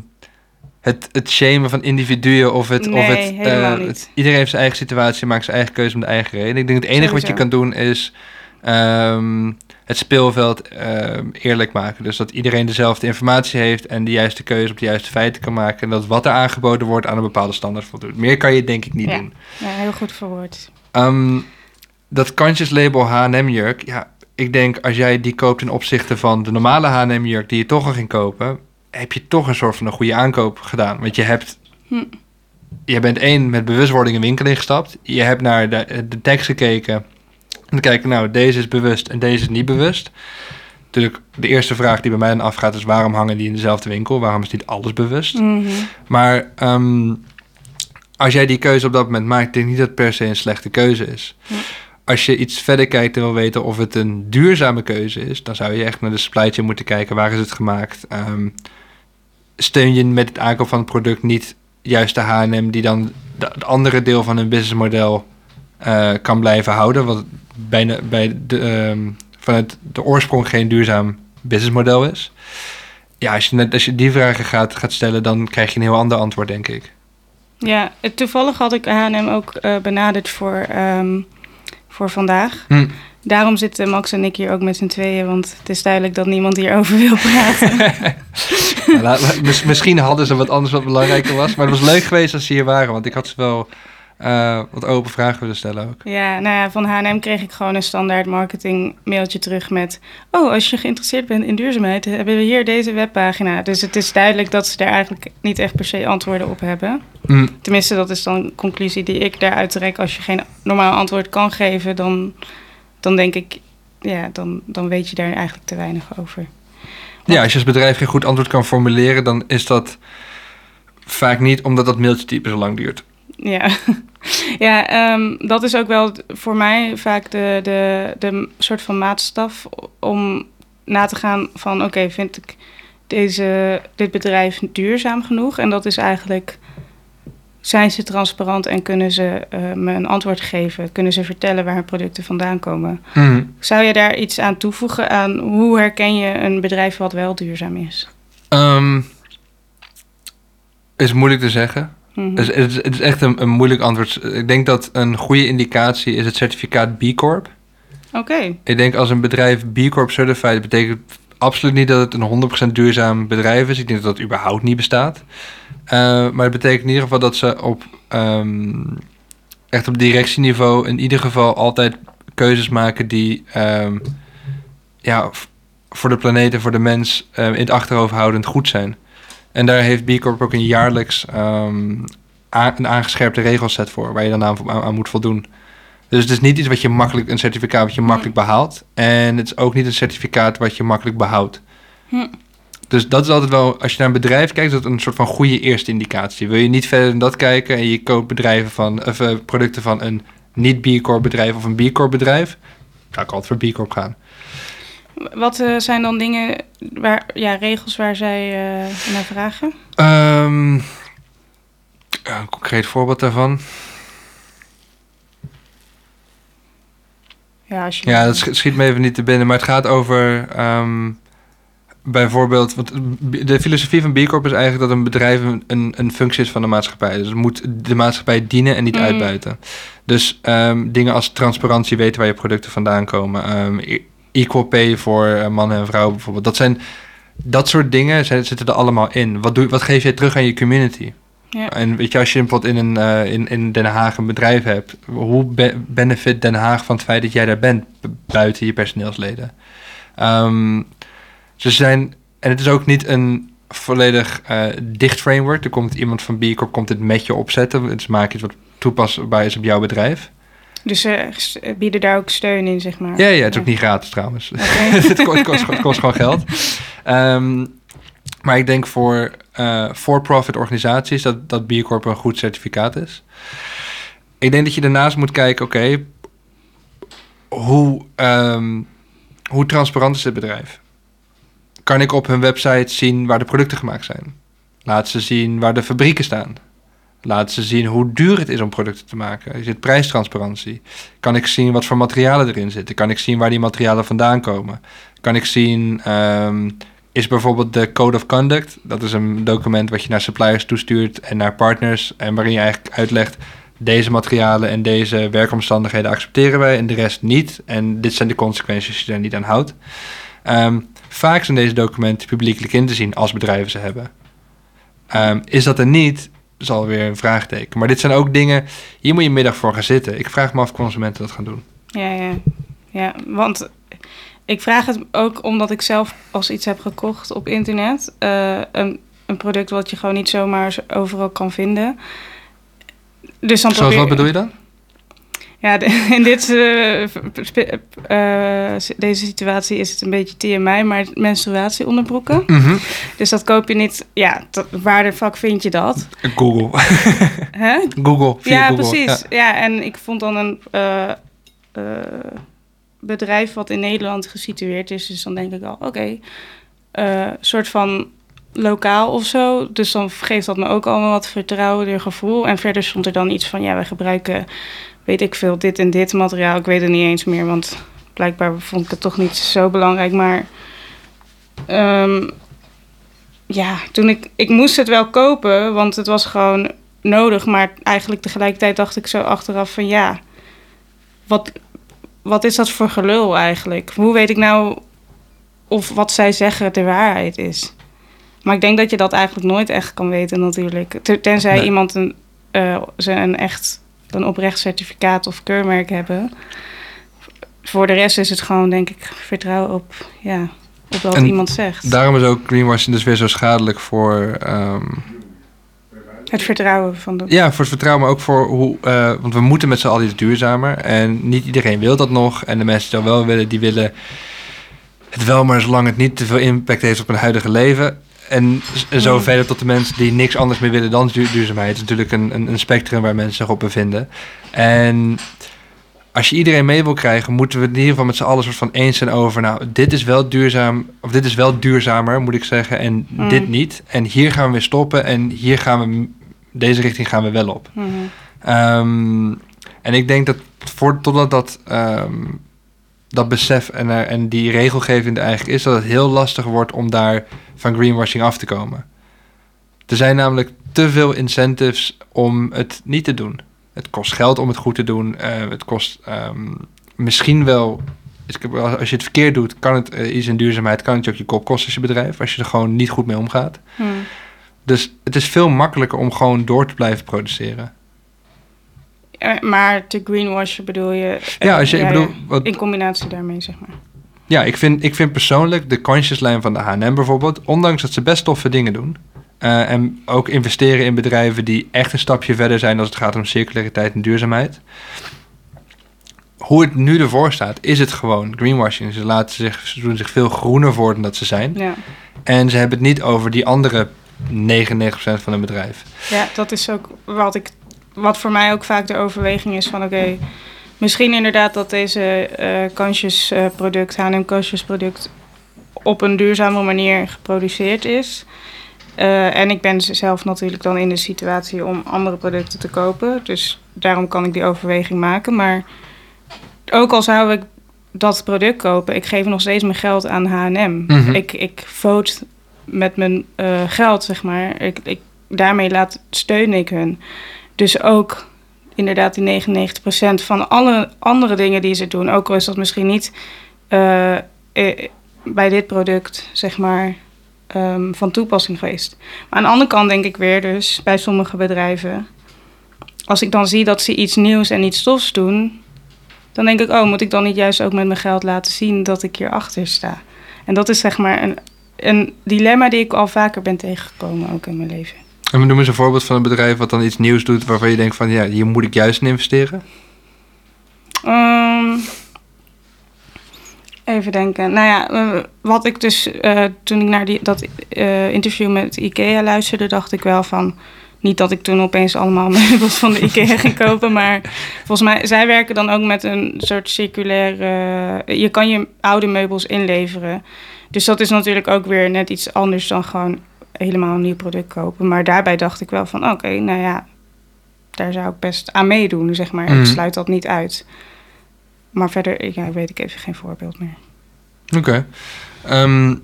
het, het shamen van individuen of het... of het, eh, het- iedereen heeft zijn eigen situatie, maakt zijn eigen keuze om de eigen reden. Ik denk het enige wat je kan doen is ehm, het speelveld ehm, eerlijk maken. Dus dat iedereen dezelfde informatie heeft en de juiste keuze op de juiste feiten kan maken. En dat wat er aangeboden wordt aan een bepaalde standaard voldoet. Meer kan je denk ik niet Ja. doen. Ja, heel goed verwoord. Ehm, dat conscious label H&M jurk, ja, ik denk als jij die koopt ten opzichte van de normale H&M jurk die je toch al ging kopen, heb je toch een soort van een goede aankoop gedaan. Want je hebt, Hm. je bent één met bewustwording een winkel ingestapt, je hebt naar de, de tekst gekeken en dan kijken, nou deze is bewust en deze is niet bewust. Natuurlijk, de eerste vraag die bij mij dan afgaat is waarom hangen die in dezelfde winkel? Waarom is niet alles bewust? Mhm. Maar ehm, als jij die keuze op dat moment maakt, denk ik niet dat het per se een slechte keuze is. Als je iets verder kijkt en wil weten of het een duurzame keuze is, dan zou je echt naar de supply chain moeten kijken. Waar is het gemaakt? Ehm, steun je met het aankoop van het product niet juist de H&M die dan het andere deel van hun businessmodel eh, kan blijven houden, wat bijna bij de, ehm, vanuit de oorsprong geen duurzaam businessmodel is. Ja, als je, net, als je die vragen gaat, gaat stellen, dan krijg je een heel ander antwoord, denk ik. Ja, toevallig had ik H&M ook eh, benaderd voor, ehm, voor vandaag. Hm. Daarom zitten Max en ik hier ook met z'n tweeën, want het is duidelijk dat niemand hierover wil praten. Mis- misschien hadden ze wat anders wat belangrijker was, maar het was leuk geweest als ze hier waren, want ik had ze wel eh, wat open vragen willen stellen ook. ja, nou ja, van H&M kreeg ik gewoon een standaard marketing mailtje terug met... Oh, als je geïnteresseerd bent in duurzaamheid, hebben we hier deze webpagina. Dus het is duidelijk dat ze daar eigenlijk niet echt per se antwoorden op hebben. Hm. Tenminste, dat is dan een conclusie die ik daaruit trek. Als je geen normaal antwoord kan geven, dan, dan denk ik... Ja, dan, dan weet je daar eigenlijk te weinig over. Ja, als je als bedrijf geen goed antwoord kan formuleren, dan is dat vaak niet omdat dat mailtje typen zo lang duurt. Ja, ja ehm, dat is ook wel voor mij vaak de, de, de soort van maatstaf om na te gaan van oké, vind ik deze, dit bedrijf duurzaam genoeg? En dat is eigenlijk, zijn ze transparant en kunnen ze eh, me een antwoord geven? Kunnen ze vertellen waar hun producten vandaan komen? Hm. Zou je daar iets aan toevoegen aan hoe herken je een bedrijf wat wel duurzaam is? Ehm, is moeilijk te zeggen. Mhm. Het, is, het, is, het is echt een, een moeilijk antwoord. Ik denk dat een goede indicatie is het certificaat B Corp. Oké, Ik denk als een bedrijf B Corp certified betekent absoluut niet dat het een 100% duurzaam bedrijf is. Ik denk dat dat überhaupt niet bestaat. Eh, maar het betekent in ieder geval dat ze op ehm, echt op directieniveau in ieder geval altijd keuzes maken die ehm, ja, voor de planeet en voor de mens eh, in het achterhoofd houdend goed zijn. En daar heeft B Corp ook een jaarlijks ehm, een aangescherpte regelset voor, waar je dan aan, moet voldoen. Dus het is niet iets wat je makkelijk, een certificaat wat je makkelijk behaalt. En het is ook niet een certificaat wat je makkelijk behoudt. Hm. Dus dat is altijd wel, als je naar een bedrijf kijkt, is dat een soort van goede eerste indicatie. Wil je niet verder dan dat kijken en je koopt bedrijven van, of, eh, producten van een niet B Corp bedrijf of een B Corp bedrijf, zou ik altijd voor B Corp gaan. Wat eh, zijn dan dingen, waar, ja, regels waar zij eh, naar vragen? Ehm, een concreet voorbeeld daarvan. Ja, als je Ja, dat sch- schiet me even niet te binnen, maar het gaat over ehm, bijvoorbeeld. Want de filosofie van B Corp is eigenlijk dat een bedrijf een, een, functie is van de maatschappij. Dus het moet de maatschappij dienen en niet Mm. uitbuiten. Dus ehm, dingen als transparantie, weten waar je producten vandaan komen. Equal pay voor eh, mannen en vrouwen bijvoorbeeld. Dat zijn dat soort dingen zitten er allemaal in. Wat, doe, wat geef jij terug aan je community? Ja. En weet je, als je bijvoorbeeld in, een, eh, in, in Den Haag een bedrijf hebt, hoe be- benefit Den Haag van het feit dat jij daar bent, buiten je personeelsleden? Ehm, ze zijn, en het is ook niet een volledig eh, dicht framework. Er komt iemand van B Corp komt het met je opzetten. Dus maak je het wat toepasbaar is op jouw bedrijf. Dus ze s- bieden daar ook steun in, zeg maar. Ja, ja, het is ook niet gratis trouwens. Het, kost, het kost- het kost gewoon geld. Ehm, maar ik denk voor eh, for-profit organisaties dat, dat B Corp een goed certificaat is. Ik denk dat je daarnaast moet kijken, oké, hoe, ehm, hoe transparant is dit bedrijf? Kan ik op hun website zien waar de producten gemaakt zijn? Laat ze zien waar de fabrieken staan. Laat ze zien hoe duur het is om producten te maken. Is het prijstransparantie? Kan ik zien wat voor materialen erin zitten? Kan ik zien waar die materialen vandaan komen? Kan ik zien, ehm, is bijvoorbeeld de Code of Conduct, dat is een document wat je naar suppliers toestuurt en naar partners, en waarin je eigenlijk uitlegt, deze materialen en deze werkomstandigheden accepteren wij en de rest niet. En dit zijn de consequenties als je daar niet aan houdt. Ehm, vaak zijn deze documenten publiekelijk in te zien als bedrijven ze hebben. Ehm, is dat er niet, is alweer een vraagteken. Maar dit zijn ook dingen, hier moet je middag voor gaan zitten. Ik vraag me af of consumenten dat gaan doen. Ja, ja. ja, want ik vraag het ook omdat ik zelf als iets heb gekocht op internet. eh, een, een product wat je gewoon niet zomaar zo- overal kan vinden. Dus dan Zoals probeer- wat bedoel je dan? Ja, de- in dit, eh, eh, deze situatie is het een beetje TMI, maar menstruatieonderbroeken. Mhm. Dus dat koop je niet. Ja, dat- waar de fuck vind je dat? Google. Hè? Google. Ja, Google. precies. Ja. Ja. en ik vond dan een eh, bedrijf wat in Nederland gesitueerd is. Dus dan denk ik al, oké, eh, soort van lokaal of zo. Dus dan geeft dat me ook allemaal wat vertrouwender gevoel. En verder stond er dan iets van, ja, we gebruiken, weet ik veel, dit en dit materiaal. Ik weet het niet eens meer, want blijkbaar vond ik het toch niet zo belangrijk. Maar ehm, ja, toen ik, ik moest het wel kopen, want het was gewoon nodig. Maar eigenlijk tegelijkertijd dacht ik zo achteraf van, ja, wat, wat is dat voor gelul eigenlijk? Hoe weet ik nou of wat zij zeggen de waarheid is? Maar ik denk dat je dat eigenlijk nooit echt kan weten natuurlijk. Ten- Tenzij Nee. iemand een, eh, ze een echt een oprecht certificaat of keurmerk hebben. Voor de rest is het gewoon, denk ik, vertrouwen op, ja, op wat En iemand zegt. Daarom is ook greenwashing dus weer zo schadelijk voor, ehm, Het vertrouwen van de... ja, voor het vertrouwen, maar ook voor hoe... eh, want we moeten met z'n allen iets duurzamer. En niet iedereen wil dat nog. En de mensen die dat wel willen, die willen het wel, maar zolang het niet te veel impact heeft op hun huidige leven. En zo verder tot de mensen die niks anders meer willen dan duur- duurzaamheid. Het is natuurlijk een, een, een spectrum waar mensen zich op bevinden. En als je iedereen mee wil krijgen, moeten we in ieder geval met z'n allen soort van eens zijn over. Nou, dit is wel duurzaam, of dit is wel duurzamer, moet ik zeggen, en Mm. dit niet. En hier gaan we weer stoppen en hier gaan we, deze richting gaan we wel op. Mhm. Ehm, en ik denk dat voor, totdat dat, ehm, dat besef en, er- en die regelgeving er eigenlijk is, dat het heel lastig wordt om daar van greenwashing af te komen. Er zijn namelijk te veel incentives om het niet te doen. Het kost geld om het goed te doen. eh, het kost ehm, misschien wel. Als je het verkeerd doet, kan het eh, iets in duurzaamheid, kan het je ook je kop kosten als je bedrijf, als je er gewoon niet goed mee omgaat. Mhm. Dus het is veel makkelijker om gewoon door te blijven produceren. Eh, Maar te greenwashen bedoel je... eh, Ja, als je, ik bedoel, ja. wat, In combinatie daarmee, zeg maar. Ja, ik vind, ik vind persoonlijk de conscious lijn van de H&M bijvoorbeeld... ondanks dat ze best toffe dingen doen... eh, en ook investeren in bedrijven die echt een stapje verder zijn... als het gaat om circulariteit en duurzaamheid... hoe het nu ervoor staat, is het gewoon greenwashing. Ze, laten zich, ze doen zich veel groener voor dan dat ze zijn. Ja. En ze hebben het niet over die andere 99% van een bedrijf. Ja, dat is ook wat ik, wat voor mij ook vaak de overweging is van oké, misschien inderdaad dat deze eh conscious eh, product, H&M conscious product, op een duurzame manier geproduceerd is. Eh, en ik ben zelf natuurlijk dan in de situatie om andere producten te kopen, dus daarom kan ik die overweging maken. Maar ook al zou ik dat product kopen, ik geef nog steeds mijn geld aan H&M. Mhm. Ik, ik vote met mijn geld, zeg maar. Ik, ik, daarmee laat, steun ik hun. Dus ook inderdaad die 99% van alle andere dingen die ze doen... ook al is dat misschien niet eh, eh, bij dit product, zeg maar, ehm, van toepassing geweest. Maar aan de andere kant denk ik weer dus, bij sommige bedrijven... als ik dan zie dat ze iets nieuws en iets stofs doen... dan denk ik, oh, moet ik dan niet juist ook met mijn geld laten zien... dat ik hierachter sta? En dat is zeg maar een, een dilemma die ik al vaker ben tegengekomen, ook in mijn leven. En we noemen eens een voorbeeld van een bedrijf... wat dan iets nieuws doet waarvan je denkt van... ja, hier moet ik juist in investeren. Ehm, even denken. Nou ja, eh, wat ik dus eh, toen ik naar die, dat eh, interview met IKEA luisterde, dacht ik wel van. Niet dat ik toen opeens allemaal meubels van de IKEA ging kopen, maar volgens mij, zij werken dan ook met een soort circulaire. je kan je oude meubels inleveren. Dus dat is natuurlijk ook weer net iets anders dan gewoon helemaal een nieuw product kopen. Maar daarbij dacht ik wel van, oké, nou ja, daar zou ik best aan meedoen, zeg maar. Mhm. Ik sluit dat niet uit. Maar verder ja, weet ik even geen voorbeeld meer. Oké. Ehm,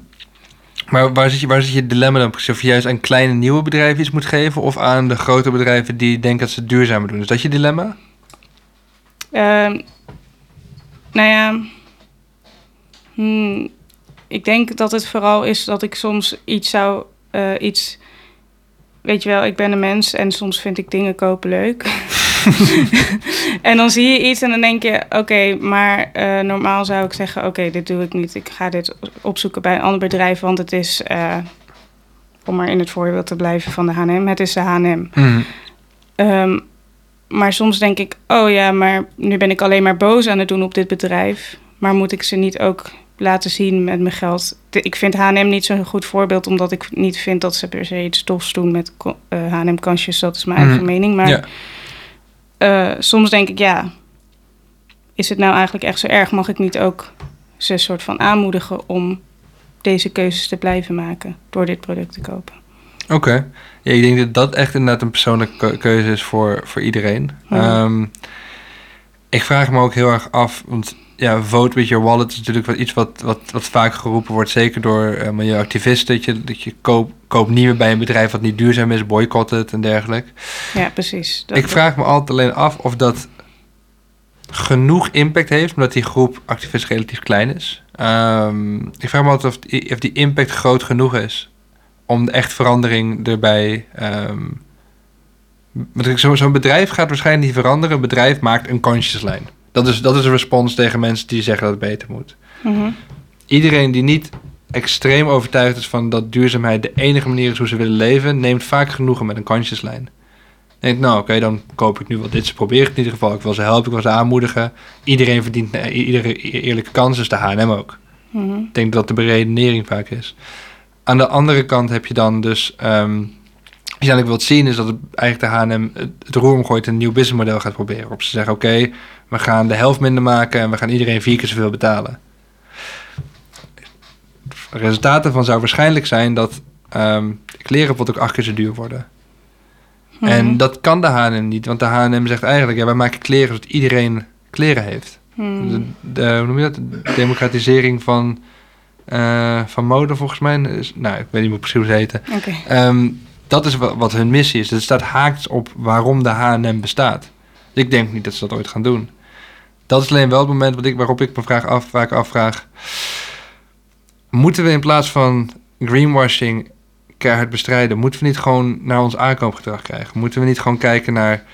maar waar zit, je, waar zit je dilemma dan precies? Of je juist aan kleine nieuwe bedrijven iets moet geven... of aan de grote bedrijven die denken dat ze duurzamer doen? Is dat je dilemma? Ehm, nou ja, hmm, ik denk dat het vooral is dat ik soms iets zou, eh, iets, weet je wel, ik ben een mens en soms vind ik dingen kopen leuk. en dan zie je iets en dan denk je, oké, maar eh, normaal zou ik zeggen, oké, dit doe ik niet. Ik ga dit opzoeken bij een ander bedrijf, want het is, eh, om maar in het voorbeeld te blijven van de H&M, het is de H&M. Mhm. Ehm, maar soms denk ik, oh ja, maar nu ben ik alleen maar boos aan het doen op dit bedrijf. Maar moet ik ze niet ook laten zien met mijn geld? Ik vind H&M niet zo'n goed voorbeeld, omdat ik niet vind dat ze per se iets tofs doen met eh, H&M-kansjes. Dat is mijn eigen Mhm. mening. Maar Ja. eh, soms denk ik, ja, is het nou eigenlijk echt zo erg? Mag ik niet ook ze soort van aanmoedigen om deze keuzes te blijven maken door dit product te kopen. Oké. Ja, ik denk dat dat echt inderdaad een persoonlijke keu- keuze is voor, voor iedereen. Mhm. Ehm, ik vraag me ook heel erg af, want ja, vote with your wallet is natuurlijk wat, iets wat, wat, wat vaak geroepen wordt, zeker door uh, milieuactivisten, dat je, dat je koop, koop niet meer bij een bedrijf wat niet duurzaam is, boycott het en dergelijke. Ja, precies. Dat- ik vraag me altijd alleen af of dat genoeg impact heeft, omdat die groep activisten relatief klein is. Ehm, ik vraag me altijd of die, of die impact groot genoeg is om echt verandering erbij. want ik- zo- Zo'n bedrijf gaat waarschijnlijk niet veranderen. Een bedrijf maakt een conscious-lijn. Dat is, dat is een respons tegen mensen die zeggen dat het beter moet. Mhm. Iedereen die niet extreem overtuigd is van dat duurzaamheid de enige manier is hoe ze willen leven, neemt vaak genoegen met een kansjeslijn. Denkt, nou oké, dan koop ik nu wel dit. Ze proberen het in ieder geval. Ik wil ze helpen, ik wil ze aanmoedigen. Iedereen verdient eh, iedere eerlijke kans, dus de H&M ook. Mhm. Ik denk dat de beredenering vaak is. Aan de andere kant heb je dan dus... ehm wat je eigenlijk wilt zien is dat het, eigenlijk de H&M het, het roer omgooit en een nieuw businessmodel gaat proberen. Op ze zeggen, oké, we gaan de helft minder maken en we gaan iedereen vier keer zoveel betalen. Het resultaat daarvan zou waarschijnlijk zijn dat ehm kleren ook acht keer zo duur worden. Mhm. En dat kan de H&M niet, want de H&M zegt eigenlijk, ja, wij maken kleren zodat iedereen kleren heeft. Mhm. De, de, hoe noem je dat? De democratisering van, eh, van mode, volgens mij. Is, nou, ik weet niet meer precies hoe ze heten. Ehm, dat is wat, wat hun missie is. Het staat haaks op waarom de H&M bestaat. Dus ik denk niet dat ze dat ooit gaan doen. Dat is alleen wel het moment wat ik, waarop ik me vraag af, vaak afvraag... Moeten we in plaats van greenwashing keihard bestrijden... moeten we niet gewoon naar ons aankoopgedrag krijgen? Moeten we niet gewoon kijken naar...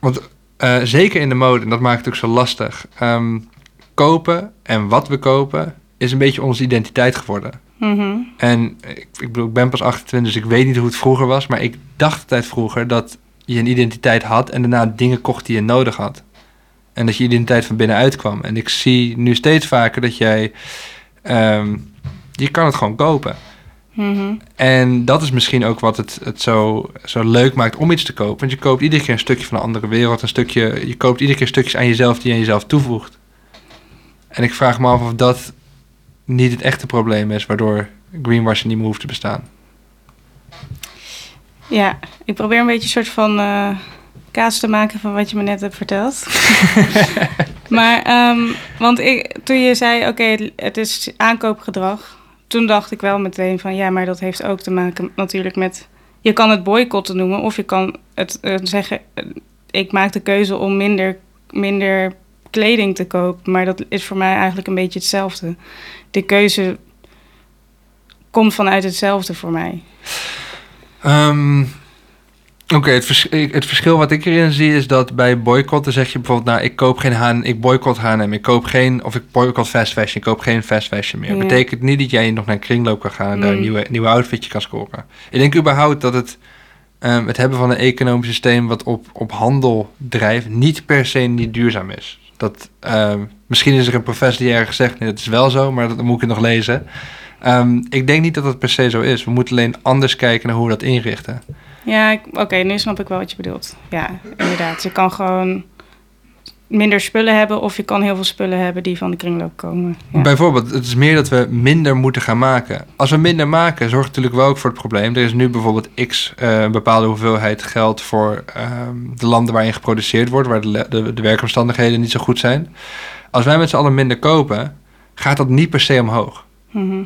Want eh, zeker in de mode, en dat maakt het ook zo lastig... ehm, kopen en wat we kopen is een beetje onze identiteit geworden. Mhm. En ik, ik bedoel, ik ben pas 28, dus ik weet niet hoe het vroeger was. Maar ik dacht altijd vroeger dat je een identiteit had en daarna dingen kocht die je nodig had. En dat je identiteit van binnenuit kwam. En ik zie nu steeds vaker dat jij... ehm, je kan het gewoon kopen. Mhm. En dat is misschien ook wat het, het zo, zo leuk maakt om iets te kopen. Want je koopt iedere keer een stukje van een andere wereld. Een stukje, je koopt iedere keer stukjes aan jezelf die je aan jezelf toevoegt. En ik vraag me af of dat niet het echte probleem is... waardoor greenwashing niet meer hoeft te bestaan. Ja, ik probeer een beetje een soort van eh, kaas te maken van wat je me net hebt verteld. maar, ehm, want ik, toen je zei, oké, het- het is aankoopgedrag. Toen dacht ik wel meteen van, ja, maar dat heeft ook te maken natuurlijk met... Je kan het boycotten noemen of je kan het eh, zeggen... eh, ik maak de keuze om minder, minder kleding te kopen. Maar dat is voor mij eigenlijk een beetje hetzelfde. De keuze komt vanuit hetzelfde voor mij. Ehm, Oké, het, vers- het verschil wat ik erin zie is dat bij boycotten zeg je bijvoorbeeld... nou, ik koop geen H&M, ik boycott H&M, ik koop geen... of ik boycott fast fashion, ik koop geen fast fashion meer. Ja. betekent niet dat jij nog naar een kringloop kan gaan... en daar een Mm. nieuwe, nieuwe outfitje kan scoren. Ik denk überhaupt dat het, ehm, het hebben van een economisch systeem... wat op, op handel drijft, niet per se niet duurzaam is. Dat, ehm, misschien is er een professor die ergens zegt... nee, dat is wel zo, maar dat, moet ik het nog lezen... Ehm, ik denk niet dat dat per se zo is. We moeten alleen anders kijken naar hoe we dat inrichten. Ja, oké, nu snap ik wel wat je bedoelt. Ja, inderdaad. Je kan gewoon minder spullen hebben of je kan heel veel spullen hebben die van de kringloop komen. Ja. Bijvoorbeeld, het is meer dat we minder moeten gaan maken. Als we minder maken, zorgt het natuurlijk wel ook voor het probleem. Er is nu bijvoorbeeld x eh, een bepaalde hoeveelheid geld voor ehm, de landen waarin geproduceerd wordt, waar de, de, de werkomstandigheden niet zo goed zijn. Als wij met z'n allen minder kopen, gaat dat niet per se omhoog. Mhm.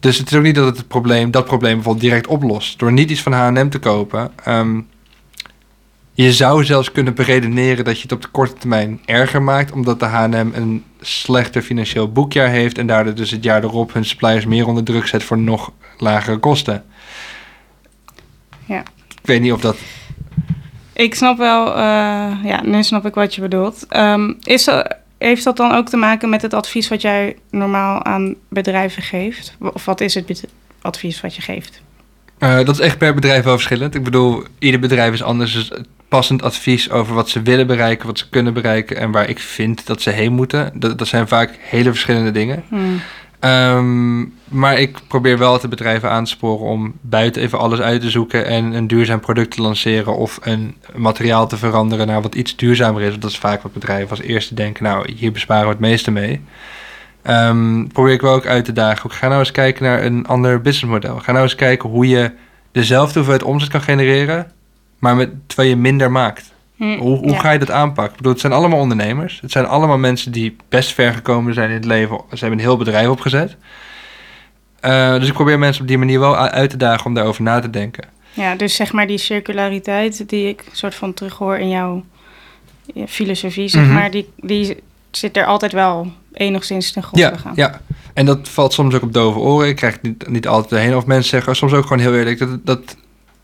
Dus het is ook niet dat het, het probleem, dat probleem bijvoorbeeld direct oplost. Door niet iets van H&M te kopen. ehm, je zou zelfs kunnen beredeneren dat je het op de korte termijn erger maakt. Omdat de H&M een slechter financieel boekjaar heeft. En daardoor dus het jaar erop hun suppliers meer onder druk zet voor nog lagere kosten. Ja. Ik weet niet of dat... Ik snap wel, eh, ja, nu snap ik wat je bedoelt. Ehm, is dat, heeft dat dan ook te maken met het advies wat jij normaal aan bedrijven geeft? Of wat is het advies wat je geeft? eh, dat is echt per bedrijf wel verschillend. Ik bedoel, ieder bedrijf is anders. Dus het passend advies over wat ze willen bereiken, wat ze kunnen bereiken... en waar ik vind dat ze heen moeten. Dat, dat zijn vaak hele verschillende dingen. Hmm. Ehm, maar ik probeer wel de bedrijven aan te sporen om buiten even alles uit te zoeken en een duurzaam product te lanceren of een materiaal te veranderen naar wat iets duurzamer is. Want dat is vaak wat bedrijven als eerste denken, nou hier besparen we het meeste mee. Ehm, probeer ik wel ook uit te dagen. Ga nou eens kijken naar een ander businessmodel. Ga nou eens kijken hoe je dezelfde hoeveelheid omzet kan genereren, maar met, terwijl je minder maakt. Hm, Hoe, hoe ja. ga je dat aanpakken? Ik bedoel, het zijn allemaal ondernemers. Het zijn allemaal mensen die best ver gekomen zijn in het leven. Ze hebben een heel bedrijf opgezet. Eh, dus ik probeer mensen op die manier wel uit te dagen om daarover na te denken. Ja, dus zeg maar die circulariteit die ik soort van terughoor in jouw filosofie, zeg Mhm. maar, die, die zit er altijd wel enigszins ten grondslag Ja, aan. ja, en dat valt soms ook op dove oren. Ik krijg niet, niet altijd heen. Of mensen zeggen soms ook gewoon heel eerlijk... dat, dat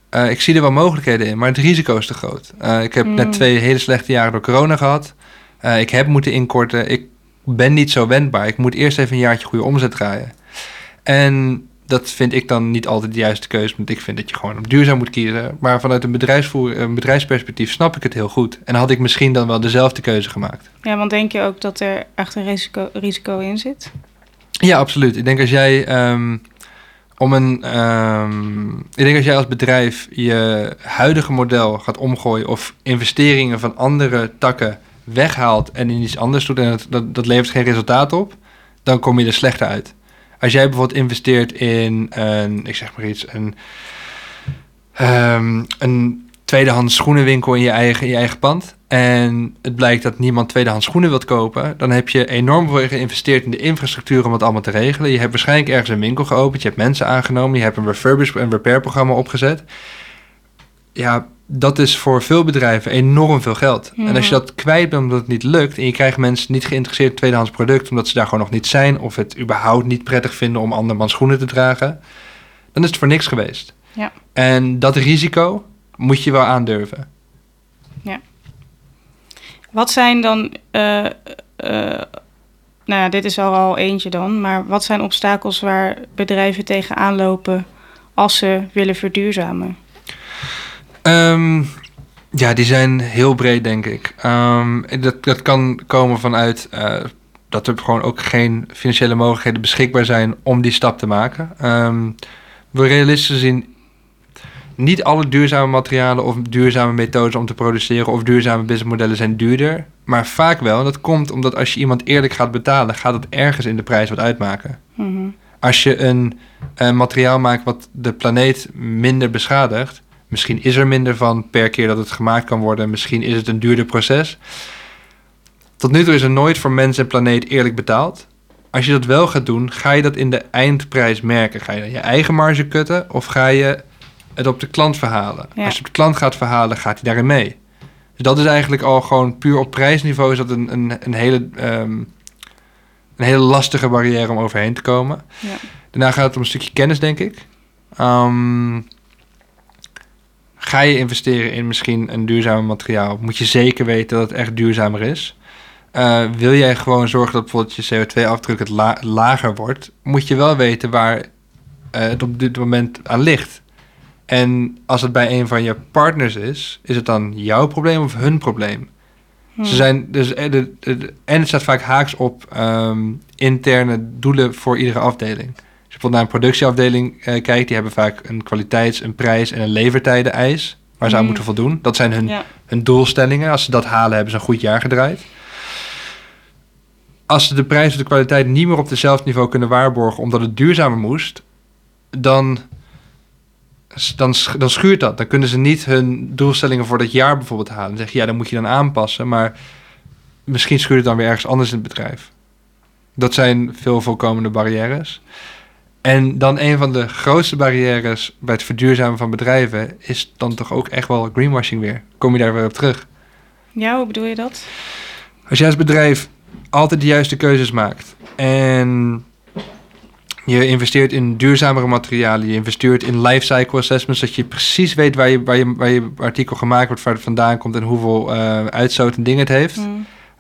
eh, ik zie er wel mogelijkheden in, maar het risico is te groot. Eh, ik heb Mm. net twee hele slechte jaren door corona gehad. Eh, ik heb moeten inkorten. Ik ben niet zo wendbaar. Ik moet eerst even een jaartje goede omzet draaien. En dat vind ik dan niet altijd de juiste keuze. Want ik vind dat je gewoon op duurzaam moet kiezen. Maar vanuit een, bedrijfsvoer, een bedrijfsperspectief snap ik het heel goed. En had ik misschien dan wel dezelfde keuze gemaakt. Ja, want denk je ook dat er echt een risico, risico in zit? Ja, absoluut. Ik denk als jij ehm, om een. ehm, ik denk als jij als bedrijf je huidige model gaat omgooien of investeringen van andere takken weghaalt en in iets anders doet en dat, dat, levert geen resultaat op, dan kom je er slechter uit. Als jij bijvoorbeeld investeert in een, ik zeg maar iets, een, ehm, een tweedehands schoenenwinkel in je eigen, in je eigen pand. En het blijkt dat niemand tweedehands schoenen wilt kopen. Dan heb je enorm veel geïnvesteerd in de infrastructuur om het allemaal te regelen. Je hebt waarschijnlijk ergens een winkel geopend. Je hebt mensen aangenomen. Je hebt een refurbish en repair programma opgezet. Ja, dat is voor veel bedrijven enorm veel geld. En als je dat kwijt bent omdat het niet lukt... en je krijgt mensen niet geïnteresseerd in tweedehands product... omdat ze daar gewoon nog niet zijn... of het überhaupt niet prettig vinden om andermans schoenen te dragen... dan is het voor niks geweest. Ja. En dat risico moet je wel aandurven. Wat zijn dan, eh, eh, nou ja, dit is al al eentje dan, maar wat zijn obstakels waar bedrijven tegenaan lopen als ze willen verduurzamen? Ehm, ja, die zijn heel breed, denk ik. Ehm, dat, dat kan komen vanuit eh, dat er gewoon ook geen financiële mogelijkheden beschikbaar zijn om die stap te maken. Ehm, we realistisch gezien niet alle duurzame materialen of duurzame methodes om te produceren of duurzame businessmodellen zijn duurder. Maar vaak wel. En dat komt omdat als je iemand eerlijk gaat betalen, gaat het ergens in de prijs wat uitmaken. Mhm. Als je een, eh, materiaal maakt wat de planeet minder beschadigt, misschien is er minder van per keer dat het gemaakt kan worden, misschien is het een duurder proces. Tot nu toe is er nooit voor mens en planeet eerlijk betaald. Als je dat wel gaat doen, ga je dat in de eindprijs merken. Ga je dan je eigen marge kutten of ga je het op de klant verhalen? Ja. Als je op de klant gaat verhalen, gaat hij daarin mee. Dus dat is eigenlijk al gewoon puur op prijsniveau is dat een, een, een, hele, ehm, een hele lastige barrière om overheen te komen. Ja. Daarna gaat het om een stukje kennis, denk ik. Ehm, ga je investeren in misschien een duurzaam materiaal, moet je zeker weten dat het echt duurzamer is. Eh, wil jij gewoon zorgen dat bijvoorbeeld je CO2-afdruk het la- lager wordt, moet je wel weten waar eh, het op dit moment aan ligt. En als het bij een van je partners is, is het dan jouw probleem of hun probleem? Hm. Ze zijn dus, eh, de, de- de- en het staat vaak haaks op ehm, interne doelen voor iedere afdeling. Als je bijvoorbeeld naar een productieafdeling eh, kijkt, die hebben vaak een kwaliteits-, een prijs- en een levertijden-eis waar ze aan Mhm. moeten voldoen. Dat zijn hun, Ja. hun doelstellingen. Als ze dat halen, hebben ze een goed jaar gedraaid. Als ze de prijs of de kwaliteit niet meer op dezelfde niveau kunnen waarborgen omdat het duurzamer moest, dan, dan, dan schuurt dat. Dan kunnen ze niet hun doelstellingen voor dat jaar bijvoorbeeld halen. Dan zeg je, ja, dan moet je dan aanpassen. Maar misschien schuurt het dan weer ergens anders in het bedrijf. Dat zijn veel voorkomende barrières. En dan een van de grootste barrières bij het verduurzamen van bedrijven is dan toch ook echt wel greenwashing weer. Kom je daar weer op terug? ja, hoe bedoel je dat? Als jij als bedrijf altijd de juiste keuzes maakt en je investeert in duurzamere materialen, je investeert in lifecycle assessments, dat je precies weet waar je, waar je, waar je artikel gemaakt wordt, waar het vandaan komt en hoeveel eh uitstoot en dingen het heeft. Hm.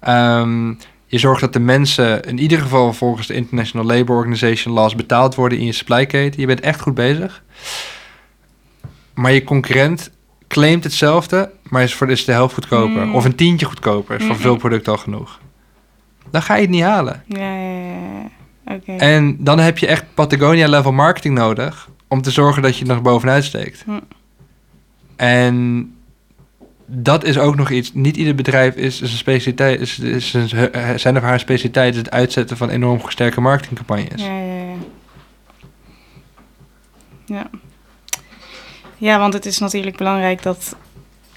Ehm, je zorgt dat de mensen in ieder geval volgens de International Labour Organization laws betaald worden in je supply keten. Je bent echt goed bezig. Maar je concurrent claimt hetzelfde, maar is voor is de helft goedkoper. Mm. Of een tientje goedkoper. Is voor Mm. veel producten al genoeg. Dan ga je het niet halen. Ja, ja, ja, En dan heb je echt Patagonia-level marketing nodig om te zorgen dat je er nog bovenuit steekt. Hm. En dat is ook nog iets. Niet ieder bedrijf is, is een specialiteit. Is, is een, zijn of haar specialiteit is het uitzetten van enorm sterke marketingcampagnes. Ja, ja, ja. Ja. Ja, want het is natuurlijk belangrijk dat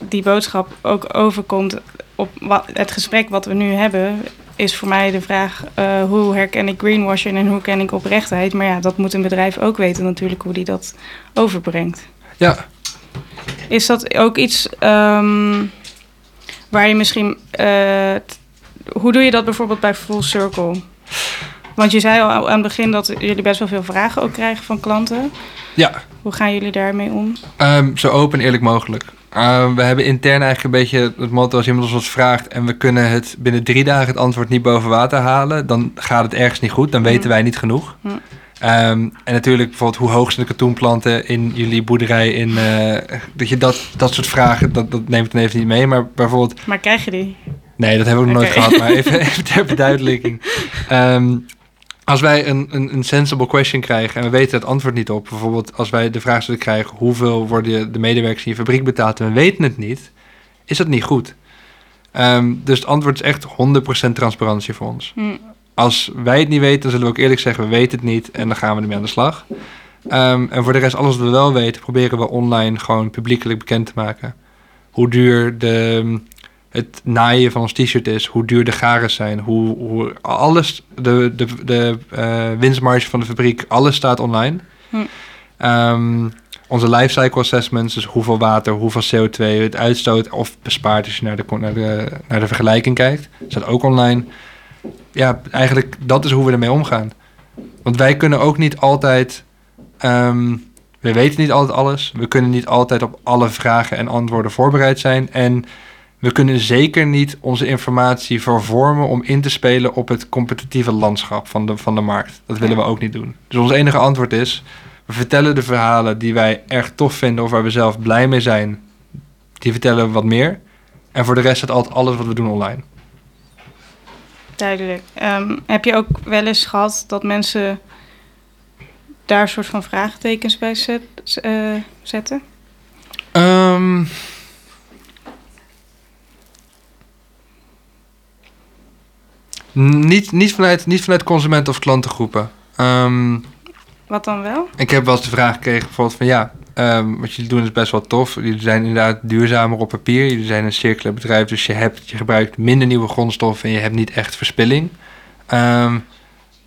die boodschap ook overkomt op wat, het gesprek wat we nu hebben. Is voor mij de vraag: eh, hoe herken ik greenwashing en hoe ken ik oprechtheid? Maar ja, dat moet een bedrijf ook weten, natuurlijk, hoe die dat overbrengt. Ja, Is dat ook iets ehm, waar je misschien. eh, hoe doe je dat bijvoorbeeld bij Full Circle? Want je zei al aan het begin dat jullie best wel veel vragen ook krijgen van klanten. ja. Hoe gaan jullie daarmee om? Ehm, zo open en eerlijk mogelijk. Ehm, we hebben intern eigenlijk een beetje het motto als iemand ons wat vraagt en we kunnen het binnen drie dagen het antwoord niet boven water halen, dan gaat het ergens niet goed. Dan weten Mm. wij niet genoeg. Mm. Ehm, en natuurlijk bijvoorbeeld hoe hoog zijn de katoenplanten in jullie boerderij. In, eh, dat je dat, dat soort vragen, dat, dat neemt dan even niet mee. Maar bijvoorbeeld Maar krijg je die? Nee, dat hebben we nog nooit gehad, maar even, even ter verduidelijking. Ehm, als wij een, een, een sensible question krijgen en we weten het antwoord niet op, bijvoorbeeld als wij de vraag zullen krijgen hoeveel worden de medewerkers in je fabriek betaald en we weten het niet, is dat niet goed. Ehm, dus het antwoord is echt 100% transparantie voor ons. Hm. Als wij het niet weten, dan zullen we ook eerlijk zeggen, we weten het niet en dan gaan we ermee aan de slag. Ehm, en voor de rest, alles wat we wel weten, proberen we online gewoon publiekelijk bekend te maken. Hoe duur de, het naaien van ons t-shirt is, hoe duur de garen zijn, hoe, hoe alles, de, de, de eh, winstmarge van de fabriek, alles staat online. Hm. Ehm, onze lifecycle assessments, dus hoeveel water, hoeveel CO2 het uitstoot of bespaart als je naar de, naar de, naar de vergelijking kijkt, staat ook online. Ja, eigenlijk dat is hoe we ermee omgaan. Want wij kunnen ook niet altijd, ehm, we weten niet altijd alles, we kunnen niet altijd op alle vragen en antwoorden voorbereid zijn en we kunnen zeker niet onze informatie vervormen om in te spelen op het competitieve landschap van de, van de markt. Dat willen we ook niet doen. Dus ons enige antwoord is: we vertellen de verhalen die wij erg tof vinden of waar we zelf blij mee zijn. Die vertellen we wat meer. En voor de rest staat altijd alles wat we doen online. Duidelijk. Ehm, heb je ook wel eens gehad dat mensen daar een soort van vraagtekens bij zet, eh, zetten? Ehm, niet, niet, vanuit, niet vanuit consumenten of klantengroepen. Ehm, Wat dan wel? Ik heb wel eens de vraag gekregen bijvoorbeeld van ja, ehm, wat jullie doen is best wel tof. Jullie zijn inderdaad duurzamer op papier. Jullie zijn een circulair bedrijf, dus je, hebt, je gebruikt minder nieuwe grondstoffen en je hebt niet echt verspilling. Ehm,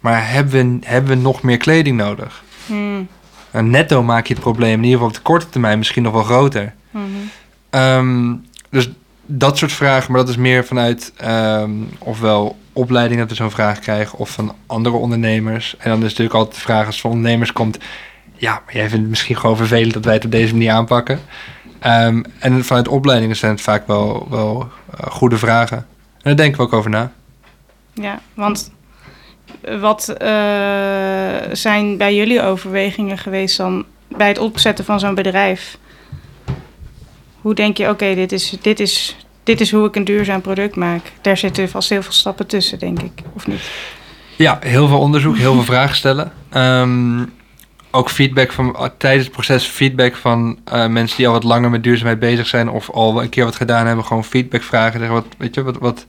maar hebben we, hebben we nog meer kleding nodig? Hmm. En netto maak je het probleem in ieder geval op de korte termijn misschien nog wel groter. Ehm, dus dat soort vragen, maar dat is meer vanuit ehm, ofwel opleiding dat we zo'n vraag krijgen of van andere ondernemers. En dan is natuurlijk altijd de vraag als van ondernemers komt, ja, maar jij vindt het misschien gewoon vervelend dat wij het op deze manier aanpakken. Ehm, en vanuit opleidingen zijn het vaak wel, wel eh, goede vragen. En daar denken we ook over na. Ja, want wat eh, zijn bij jullie overwegingen geweest dan bij het opzetten van zo'n bedrijf? Hoe denk je, oké, dit, is, dit, is, dit is hoe ik een duurzaam product maak? Daar zitten vast heel veel stappen tussen, denk ik, of niet? Ja, heel veel onderzoek, heel veel vragen stellen. Ehm, ook feedback van eh, tijdens het proces, feedback van eh, mensen die al wat langer met duurzaamheid bezig zijn of al een keer wat gedaan hebben, gewoon feedback vragen. Zeggen, wat, weet je, wat, wat,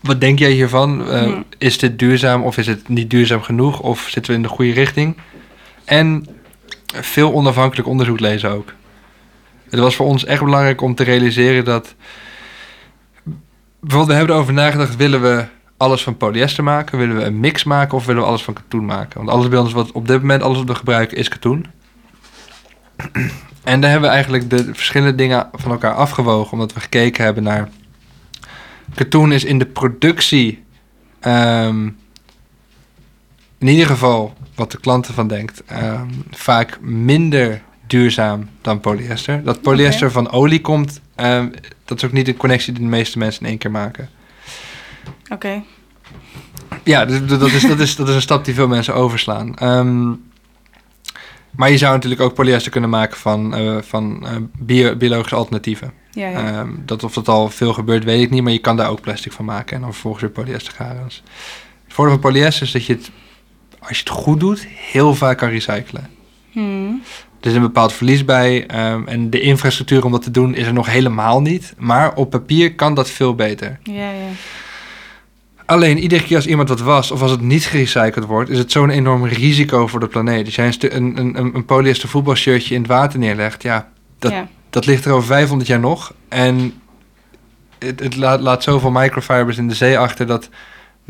wat denk jij hiervan? Eh, Hmm. Is dit duurzaam of is het niet duurzaam genoeg? Of zitten we in de goede richting? En veel onafhankelijk onderzoek lezen ook. Het was voor ons echt belangrijk om te realiseren dat. Bijvoorbeeld, we hebben erover nagedacht: willen we alles van polyester maken? Willen we een mix maken of willen we alles van katoen maken? Want alles bij ons wat op dit moment alles wat we gebruiken is katoen. En daar hebben we eigenlijk de verschillende dingen van elkaar afgewogen, omdat we gekeken hebben naar. Katoen is in de productie. ehm, in ieder geval, wat de klanten van denkt, ehm, vaak minder duurzaam dan polyester. Dat polyester van olie komt, ehm, dat is ook niet de connectie die de meeste mensen in één keer maken. Oké, Ja, dus dat is, dat, is, dat is een stap die veel mensen overslaan. Ehm, maar je zou natuurlijk ook polyester kunnen maken van, eh, van eh, bio- biologische alternatieven. ja, ja. Ehm, dat of dat al veel gebeurt, weet ik niet, maar je kan daar ook plastic van maken en dan vervolgens weer polyester. Dus het voordeel van polyester is dat je het, als je het goed doet, heel vaak kan recyclen. Hmm. Er is een bepaald verlies bij. ehm, en de infrastructuur om dat te doen is er nog helemaal niet. Maar op papier kan dat veel beter. Ja, ja. Alleen iedere keer als iemand wat was, of als het niet gerecycled wordt, is het zo'n enorm risico voor de planeet. Als jij een, een, een, een een polyester voetbalshirtje in het water neerlegt, ja, dat, ja. dat ligt er over 500 jaar nog. En het, het laat, laat zoveel microfibers in de zee achter dat.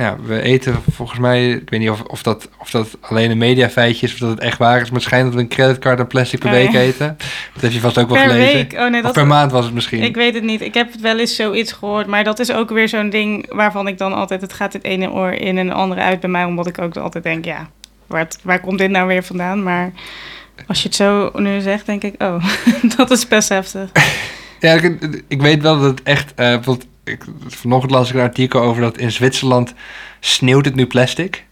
Nou, ja, we eten volgens mij, ik weet niet of, of, dat, of dat alleen een mediafeitje is of dat het echt waar is, maar het schijnt dat we een creditcard aan plastic per week eten. Dat heb je vast ook wel Per gelezen. week? Oh nee, Of dat... per maand was het misschien. Ik weet het niet. Ik heb wel eens zoiets gehoord. Maar dat is ook weer zo'n ding waarvan ik dan altijd... Het gaat het ene oor in en het andere uit bij mij. Omdat ik ook altijd denk, ja, waar, waar komt dit nou weer vandaan? Maar als je het zo nu zegt, denk ik, oh, dat is best heftig. Ja, ik, ik weet wel dat het echt. bijvoorbeeld, ik, vanochtend las ik een artikel over dat in Zwitserland sneeuwt het nu plastic.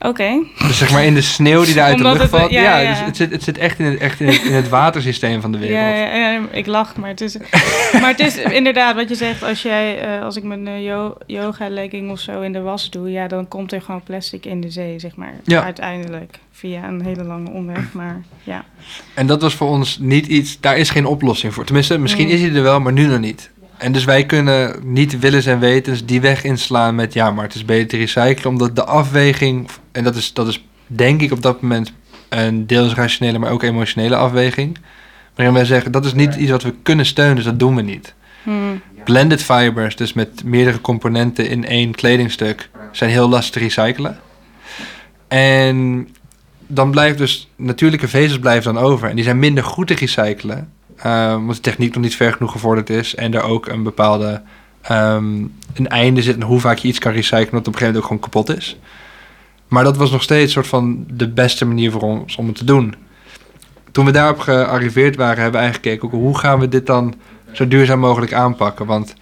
Oké. Dus zeg maar in de sneeuw die daar uit de lucht het- valt. ja, Ja, ja. Dus het, zit, het zit echt, in het, echt in, het, in het watersysteem van de wereld. Ja, ja, ik lach, maar het is... maar het is inderdaad wat je zegt. Als, jij, eh, als ik mijn eh, yo- yoga-legging of zo in de was doe... Ja, dan komt er gewoon plastic in de zee, zeg maar. Ja. Uiteindelijk. Via een hele lange omweg, maar ja. En dat was voor ons niet iets. Daar is geen oplossing voor. Tenminste, misschien Mm. is hij er wel, maar nu nog niet. En dus wij kunnen niet willens en wetens die weg inslaan met ja, maar het is beter te recyclen. Omdat de afweging, en dat is, dat is denk ik op dat moment een deels rationele, maar ook emotionele afweging. Waarin wij zeggen dat is niet iets wat we kunnen steunen, dus dat doen we niet. Hmm. Blended fibers, dus met meerdere componenten in één kledingstuk, zijn heel lastig te recyclen. En dan blijft dus natuurlijke vezels blijven dan over. En die zijn minder goed te recyclen. Eh, omdat de techniek nog niet ver genoeg gevorderd is. En er ook een bepaalde ehm, een einde zit aan hoe vaak je iets kan recyclen. Dat op een gegeven moment ook gewoon kapot is. Maar dat was nog steeds soort van de beste manier voor ons om het te doen. Toen we daarop gearriveerd waren, hebben we eigenlijk gekeken... ook hoe gaan we dit dan zo duurzaam mogelijk aanpakken. Want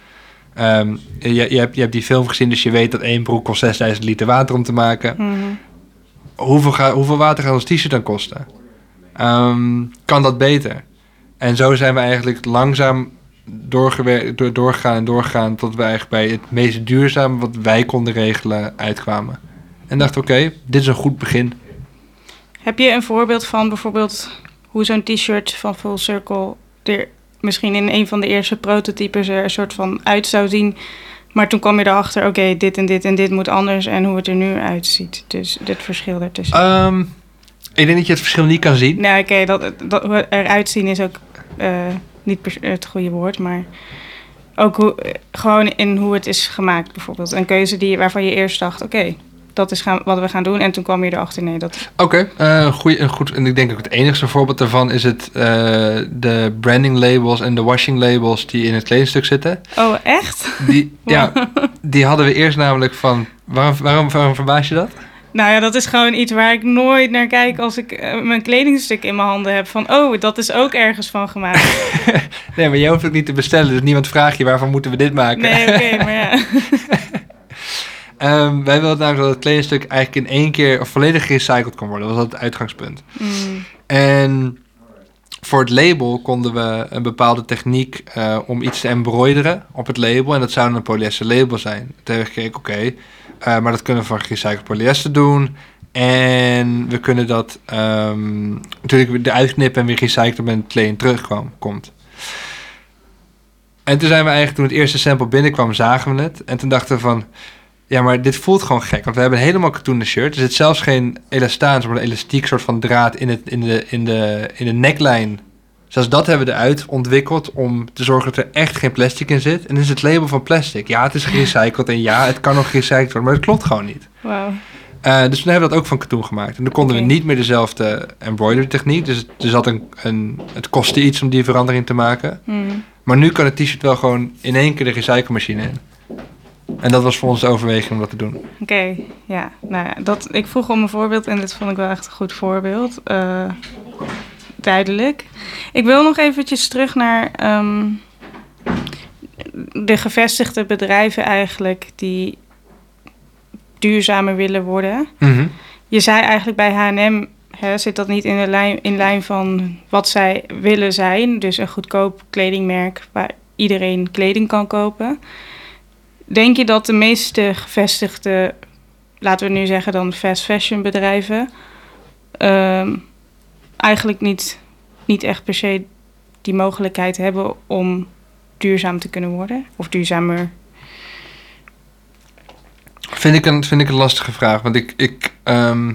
ehm, je, je, hebt, je hebt die film gezien, dus je weet dat één broek kost 6000 liter water om te maken. Mhm. Hoeveel, ga, hoeveel water gaat ons t-shirt dan kosten? Ehm, kan dat beter? En zo zijn we eigenlijk langzaam doorgegaan en doorgegaan... tot we eigenlijk bij het meest duurzame wat wij konden regelen uitkwamen. En dachten, oké, dit is een goed begin. Heb je een voorbeeld van bijvoorbeeld hoe zo'n t-shirt van Full Circle er misschien in een van de eerste prototypes er een soort van uit zou zien, maar toen kwam je erachter, oké, dit en dit en dit moet anders en hoe het er nu uitziet. Dus dit verschil ertussen. Ehm, ik denk dat je het verschil niet kan zien. nou, oké, dat, dat eruit zien is ook eh, niet het goede woord, maar ook hoe, eh, gewoon in hoe het is gemaakt bijvoorbeeld. Een keuze die, waarvan je eerst dacht, oké, dat is gaan, wat we gaan doen en toen kwam je erachter, nee, dat Oké, eh, een goeie- een goed. En ik denk ook het enigste voorbeeld daarvan is het eh, de branding labels en de washing labels die in het kledingstuk zitten. Oh, echt? Die, ja, die hadden we eerst namelijk van. Waarom, waarom, waarom verbaas je dat? Nou ja, dat is gewoon iets waar ik nooit naar kijk als ik eh, mijn kledingstuk in mijn handen heb. Van, oh, dat is ook ergens van gemaakt. Nee, maar je hoeft ook niet te bestellen. Dus niemand vraagt je waarvan moeten we dit maken. Nee, oké, maar ja. Ehm, wij wilden namelijk dat het kledingstuk eigenlijk in één keer volledig gerecycled kon worden. Dat was het uitgangspunt. Mm, En voor het label konden we een bepaalde techniek eh, om iets te embroideren op het label. En dat zou een polyester label zijn. Toen hebben we gekeken, oké, eh, maar dat kunnen we van gerecycled polyester doen. En we kunnen dat ehm, natuurlijk weer eruit knippen en weer recyclen met het kleding terugkomt. En toen zijn we eigenlijk, toen het eerste sample binnenkwam, zagen we het. En toen dachten we van, ja, maar dit voelt gewoon gek. Want we hebben een helemaal katoenen shirt. Er zit zelfs geen elastaan, maar een elastiek soort van draad in, het, in, de, in, de, in de neckline. Zelfs dat hebben we eruit ontwikkeld om te zorgen dat er echt geen plastic in zit. En dan is het label van plastic. Ja, het is gerecycled en ja, het kan nog gerecycled worden, maar dat klopt gewoon niet. wauw. Eh, dus toen hebben we dat ook van katoen gemaakt. En dan konden we niet meer dezelfde embroidery techniek. Dus het- een, een, het kostte iets om die verandering te maken. Mm, Maar nu kan het t-shirt wel gewoon in één keer de recyclemachine in. En dat was voor ons de overweging om dat te doen. Oké, ja. Nou ja, dat, ik vroeg om een voorbeeld en dit vond ik wel echt een goed voorbeeld. Eh, duidelijk. Ik wil nog eventjes terug naar ehm, de gevestigde bedrijven eigenlijk die duurzamer willen worden. Je zei eigenlijk bij H&M hè, zit dat niet in, de lijn, in lijn van wat zij willen zijn. Dus een goedkoop kledingmerk waar iedereen kleding kan kopen. Denk je dat de meeste gevestigde, laten we nu zeggen dan fast fashion bedrijven, ehm, eigenlijk niet, niet echt per se die mogelijkheid hebben om duurzaam te kunnen worden. Of duurzamer. Vind ik een, vind ik een lastige vraag. Want ik, ik ehm,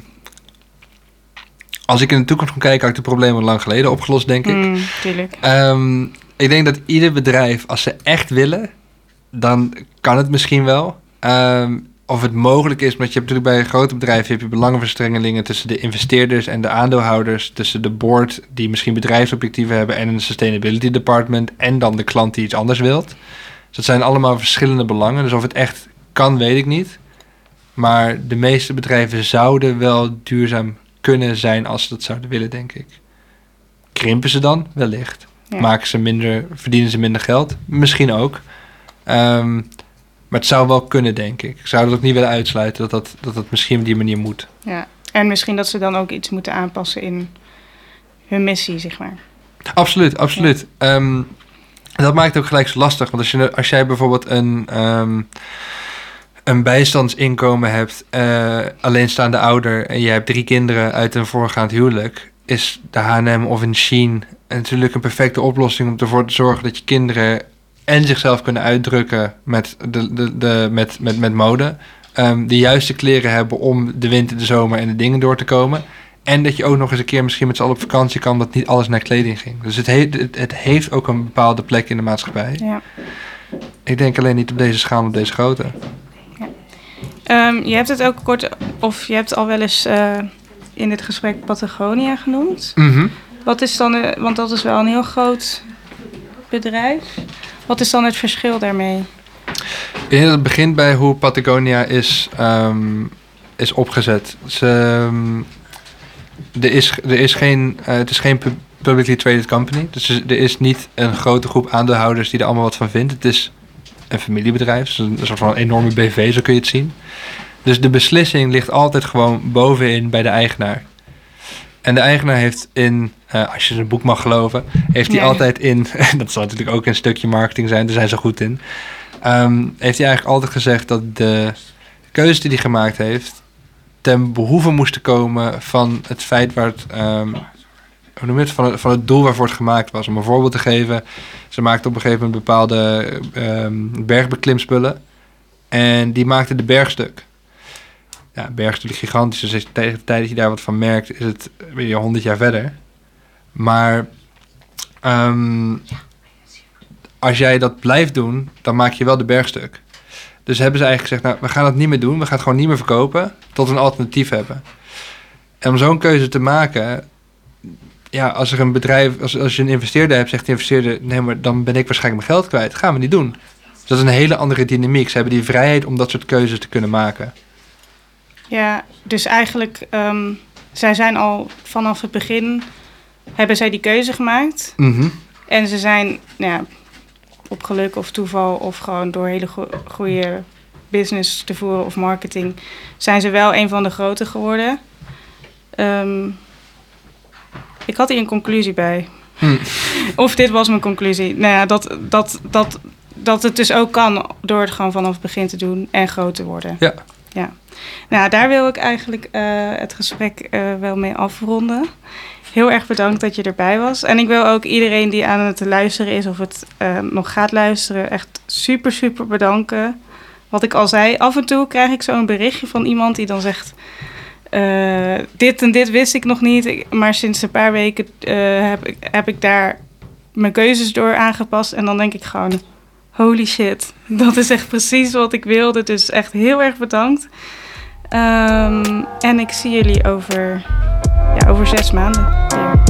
als ik in de toekomst kan kijken, had ik de problemen lang geleden opgelost, denk ik. Mm, tuurlijk. Ehm, ik denk dat ieder bedrijf, als ze echt willen, dan kan het misschien wel. Ehm, of het mogelijk is, want je hebt natuurlijk bij grote bedrijven heb je belangenverstrengelingen tussen de investeerders en de aandeelhouders, tussen de board die misschien bedrijfsobjectieven hebben en een sustainability department en dan de klant die iets anders wilt. Dus dat zijn allemaal verschillende belangen. Dus of het echt kan, weet ik niet. Maar de meeste bedrijven zouden wel duurzaam kunnen zijn als ze dat zouden willen, denk ik. Krimpen ze dan? Wellicht. Ja. Maken ze minder, verdienen ze minder geld? Misschien ook. Ehm, maar het zou wel kunnen, denk ik. Ik zou het ook niet willen uitsluiten dat dat, dat, dat misschien op die manier moet. Ja. En misschien dat ze dan ook iets moeten aanpassen in hun missie, zeg maar. Absoluut, absoluut. Ehm, dat maakt het ook gelijk zo lastig. Want als, je, als jij bijvoorbeeld een, ehm, een bijstandsinkomen hebt, eh, alleenstaande ouder, en je hebt drie kinderen uit een voorgaand huwelijk, is de H&M of een Shein natuurlijk een perfecte oplossing om ervoor te zorgen dat je kinderen en zichzelf kunnen uitdrukken met, de, de, de, met, met, met mode. Ehm, de juiste kleren hebben om de winter, de zomer en de dingen door te komen. En dat je ook nog eens een keer misschien met z'n allen op vakantie kan, dat niet alles naar kleding ging. Dus het, heeft het, het heeft ook een bepaalde plek in de maatschappij. Ja. Ik denk alleen niet op deze schaal, op deze grootte. Ehm, je hebt het ook kort, of je hebt al wel eens eh, in dit gesprek Patagonia genoemd. Mhm. Wat is dan, eh, want dat is wel een heel groot bedrijf. Wat is dan het verschil daarmee? Dat het begint bij hoe Patagonia is, ehm, is opgezet. Ze, ehm, er, is, er is geen, eh, het is geen pub- publicly traded company. Dus er er is niet een grote groep aandeelhouders die er allemaal wat van vindt. Het is een familiebedrijf, dus een soort van een enorme BV, zo kun je het zien. Dus de beslissing ligt altijd gewoon bovenin bij de eigenaar. En de eigenaar heeft in, eh, als je zijn boek mag geloven, heeft hij altijd in, dat zal natuurlijk ook een stukje marketing zijn, daar zijn ze goed in. Ehm, heeft hij eigenlijk altijd gezegd dat de keuze die hij gemaakt heeft ten behoeve moesten komen van het feit waar het, ehm, hoe noem je het, van het, van het doel waarvoor het gemaakt was. Om een voorbeeld te geven, ze maakten op een gegeven moment bepaalde ehm, bergbeklimspullen en die maakten de bergstuk. Ja, bergstuk is gigantisch, dus tegen de tijd dat je daar wat van merkt, is het weer honderd jaar verder. Maar ehm, als jij dat blijft doen, dan maak je wel de bergstuk. Dus hebben ze eigenlijk gezegd, nou, we gaan het niet meer doen. We gaan het gewoon niet meer verkopen tot een alternatief hebben. En om zo'n keuze te maken, ja, als er een bedrijf, als, als je een investeerder hebt, zegt de investeerder, nee, maar dan ben ik waarschijnlijk mijn geld kwijt. gaan we niet doen. Dus dat is een hele andere dynamiek. Ze hebben die vrijheid om dat soort keuzes te kunnen maken. Ja, dus eigenlijk, ehm, zij zijn al vanaf het begin, hebben zij die keuze gemaakt. Mhm. En ze zijn, nou ja, op geluk of toeval of gewoon door hele go- goede business te voeren of marketing, zijn ze wel een van de grote geworden. Ehm, ik had hier een conclusie bij. Hm. Of dit was mijn conclusie. Nou ja, dat, dat, dat, dat het dus ook kan door het gewoon vanaf het begin te doen en groot te worden. Ja. Ja. Nou, daar wil ik eigenlijk eh, het gesprek eh, wel mee afronden. Heel erg bedankt dat je erbij was. En ik wil ook iedereen die aan het luisteren is of het eh, nog gaat luisteren, echt super, super bedanken. Wat ik al zei, af en toe krijg ik zo'n berichtje van iemand die dan zegt: Dit en dit wist ik nog niet, maar sinds een paar weken heb, ik, heb ik daar mijn keuzes door aangepast. En dan denk ik gewoon: Holy shit, dat is echt precies wat ik wilde. Dus echt heel erg bedankt. Ehm, en ik zie jullie over, ja, over zes maanden weer.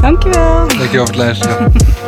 Dankjewel. Dankjewel voor het luisteren.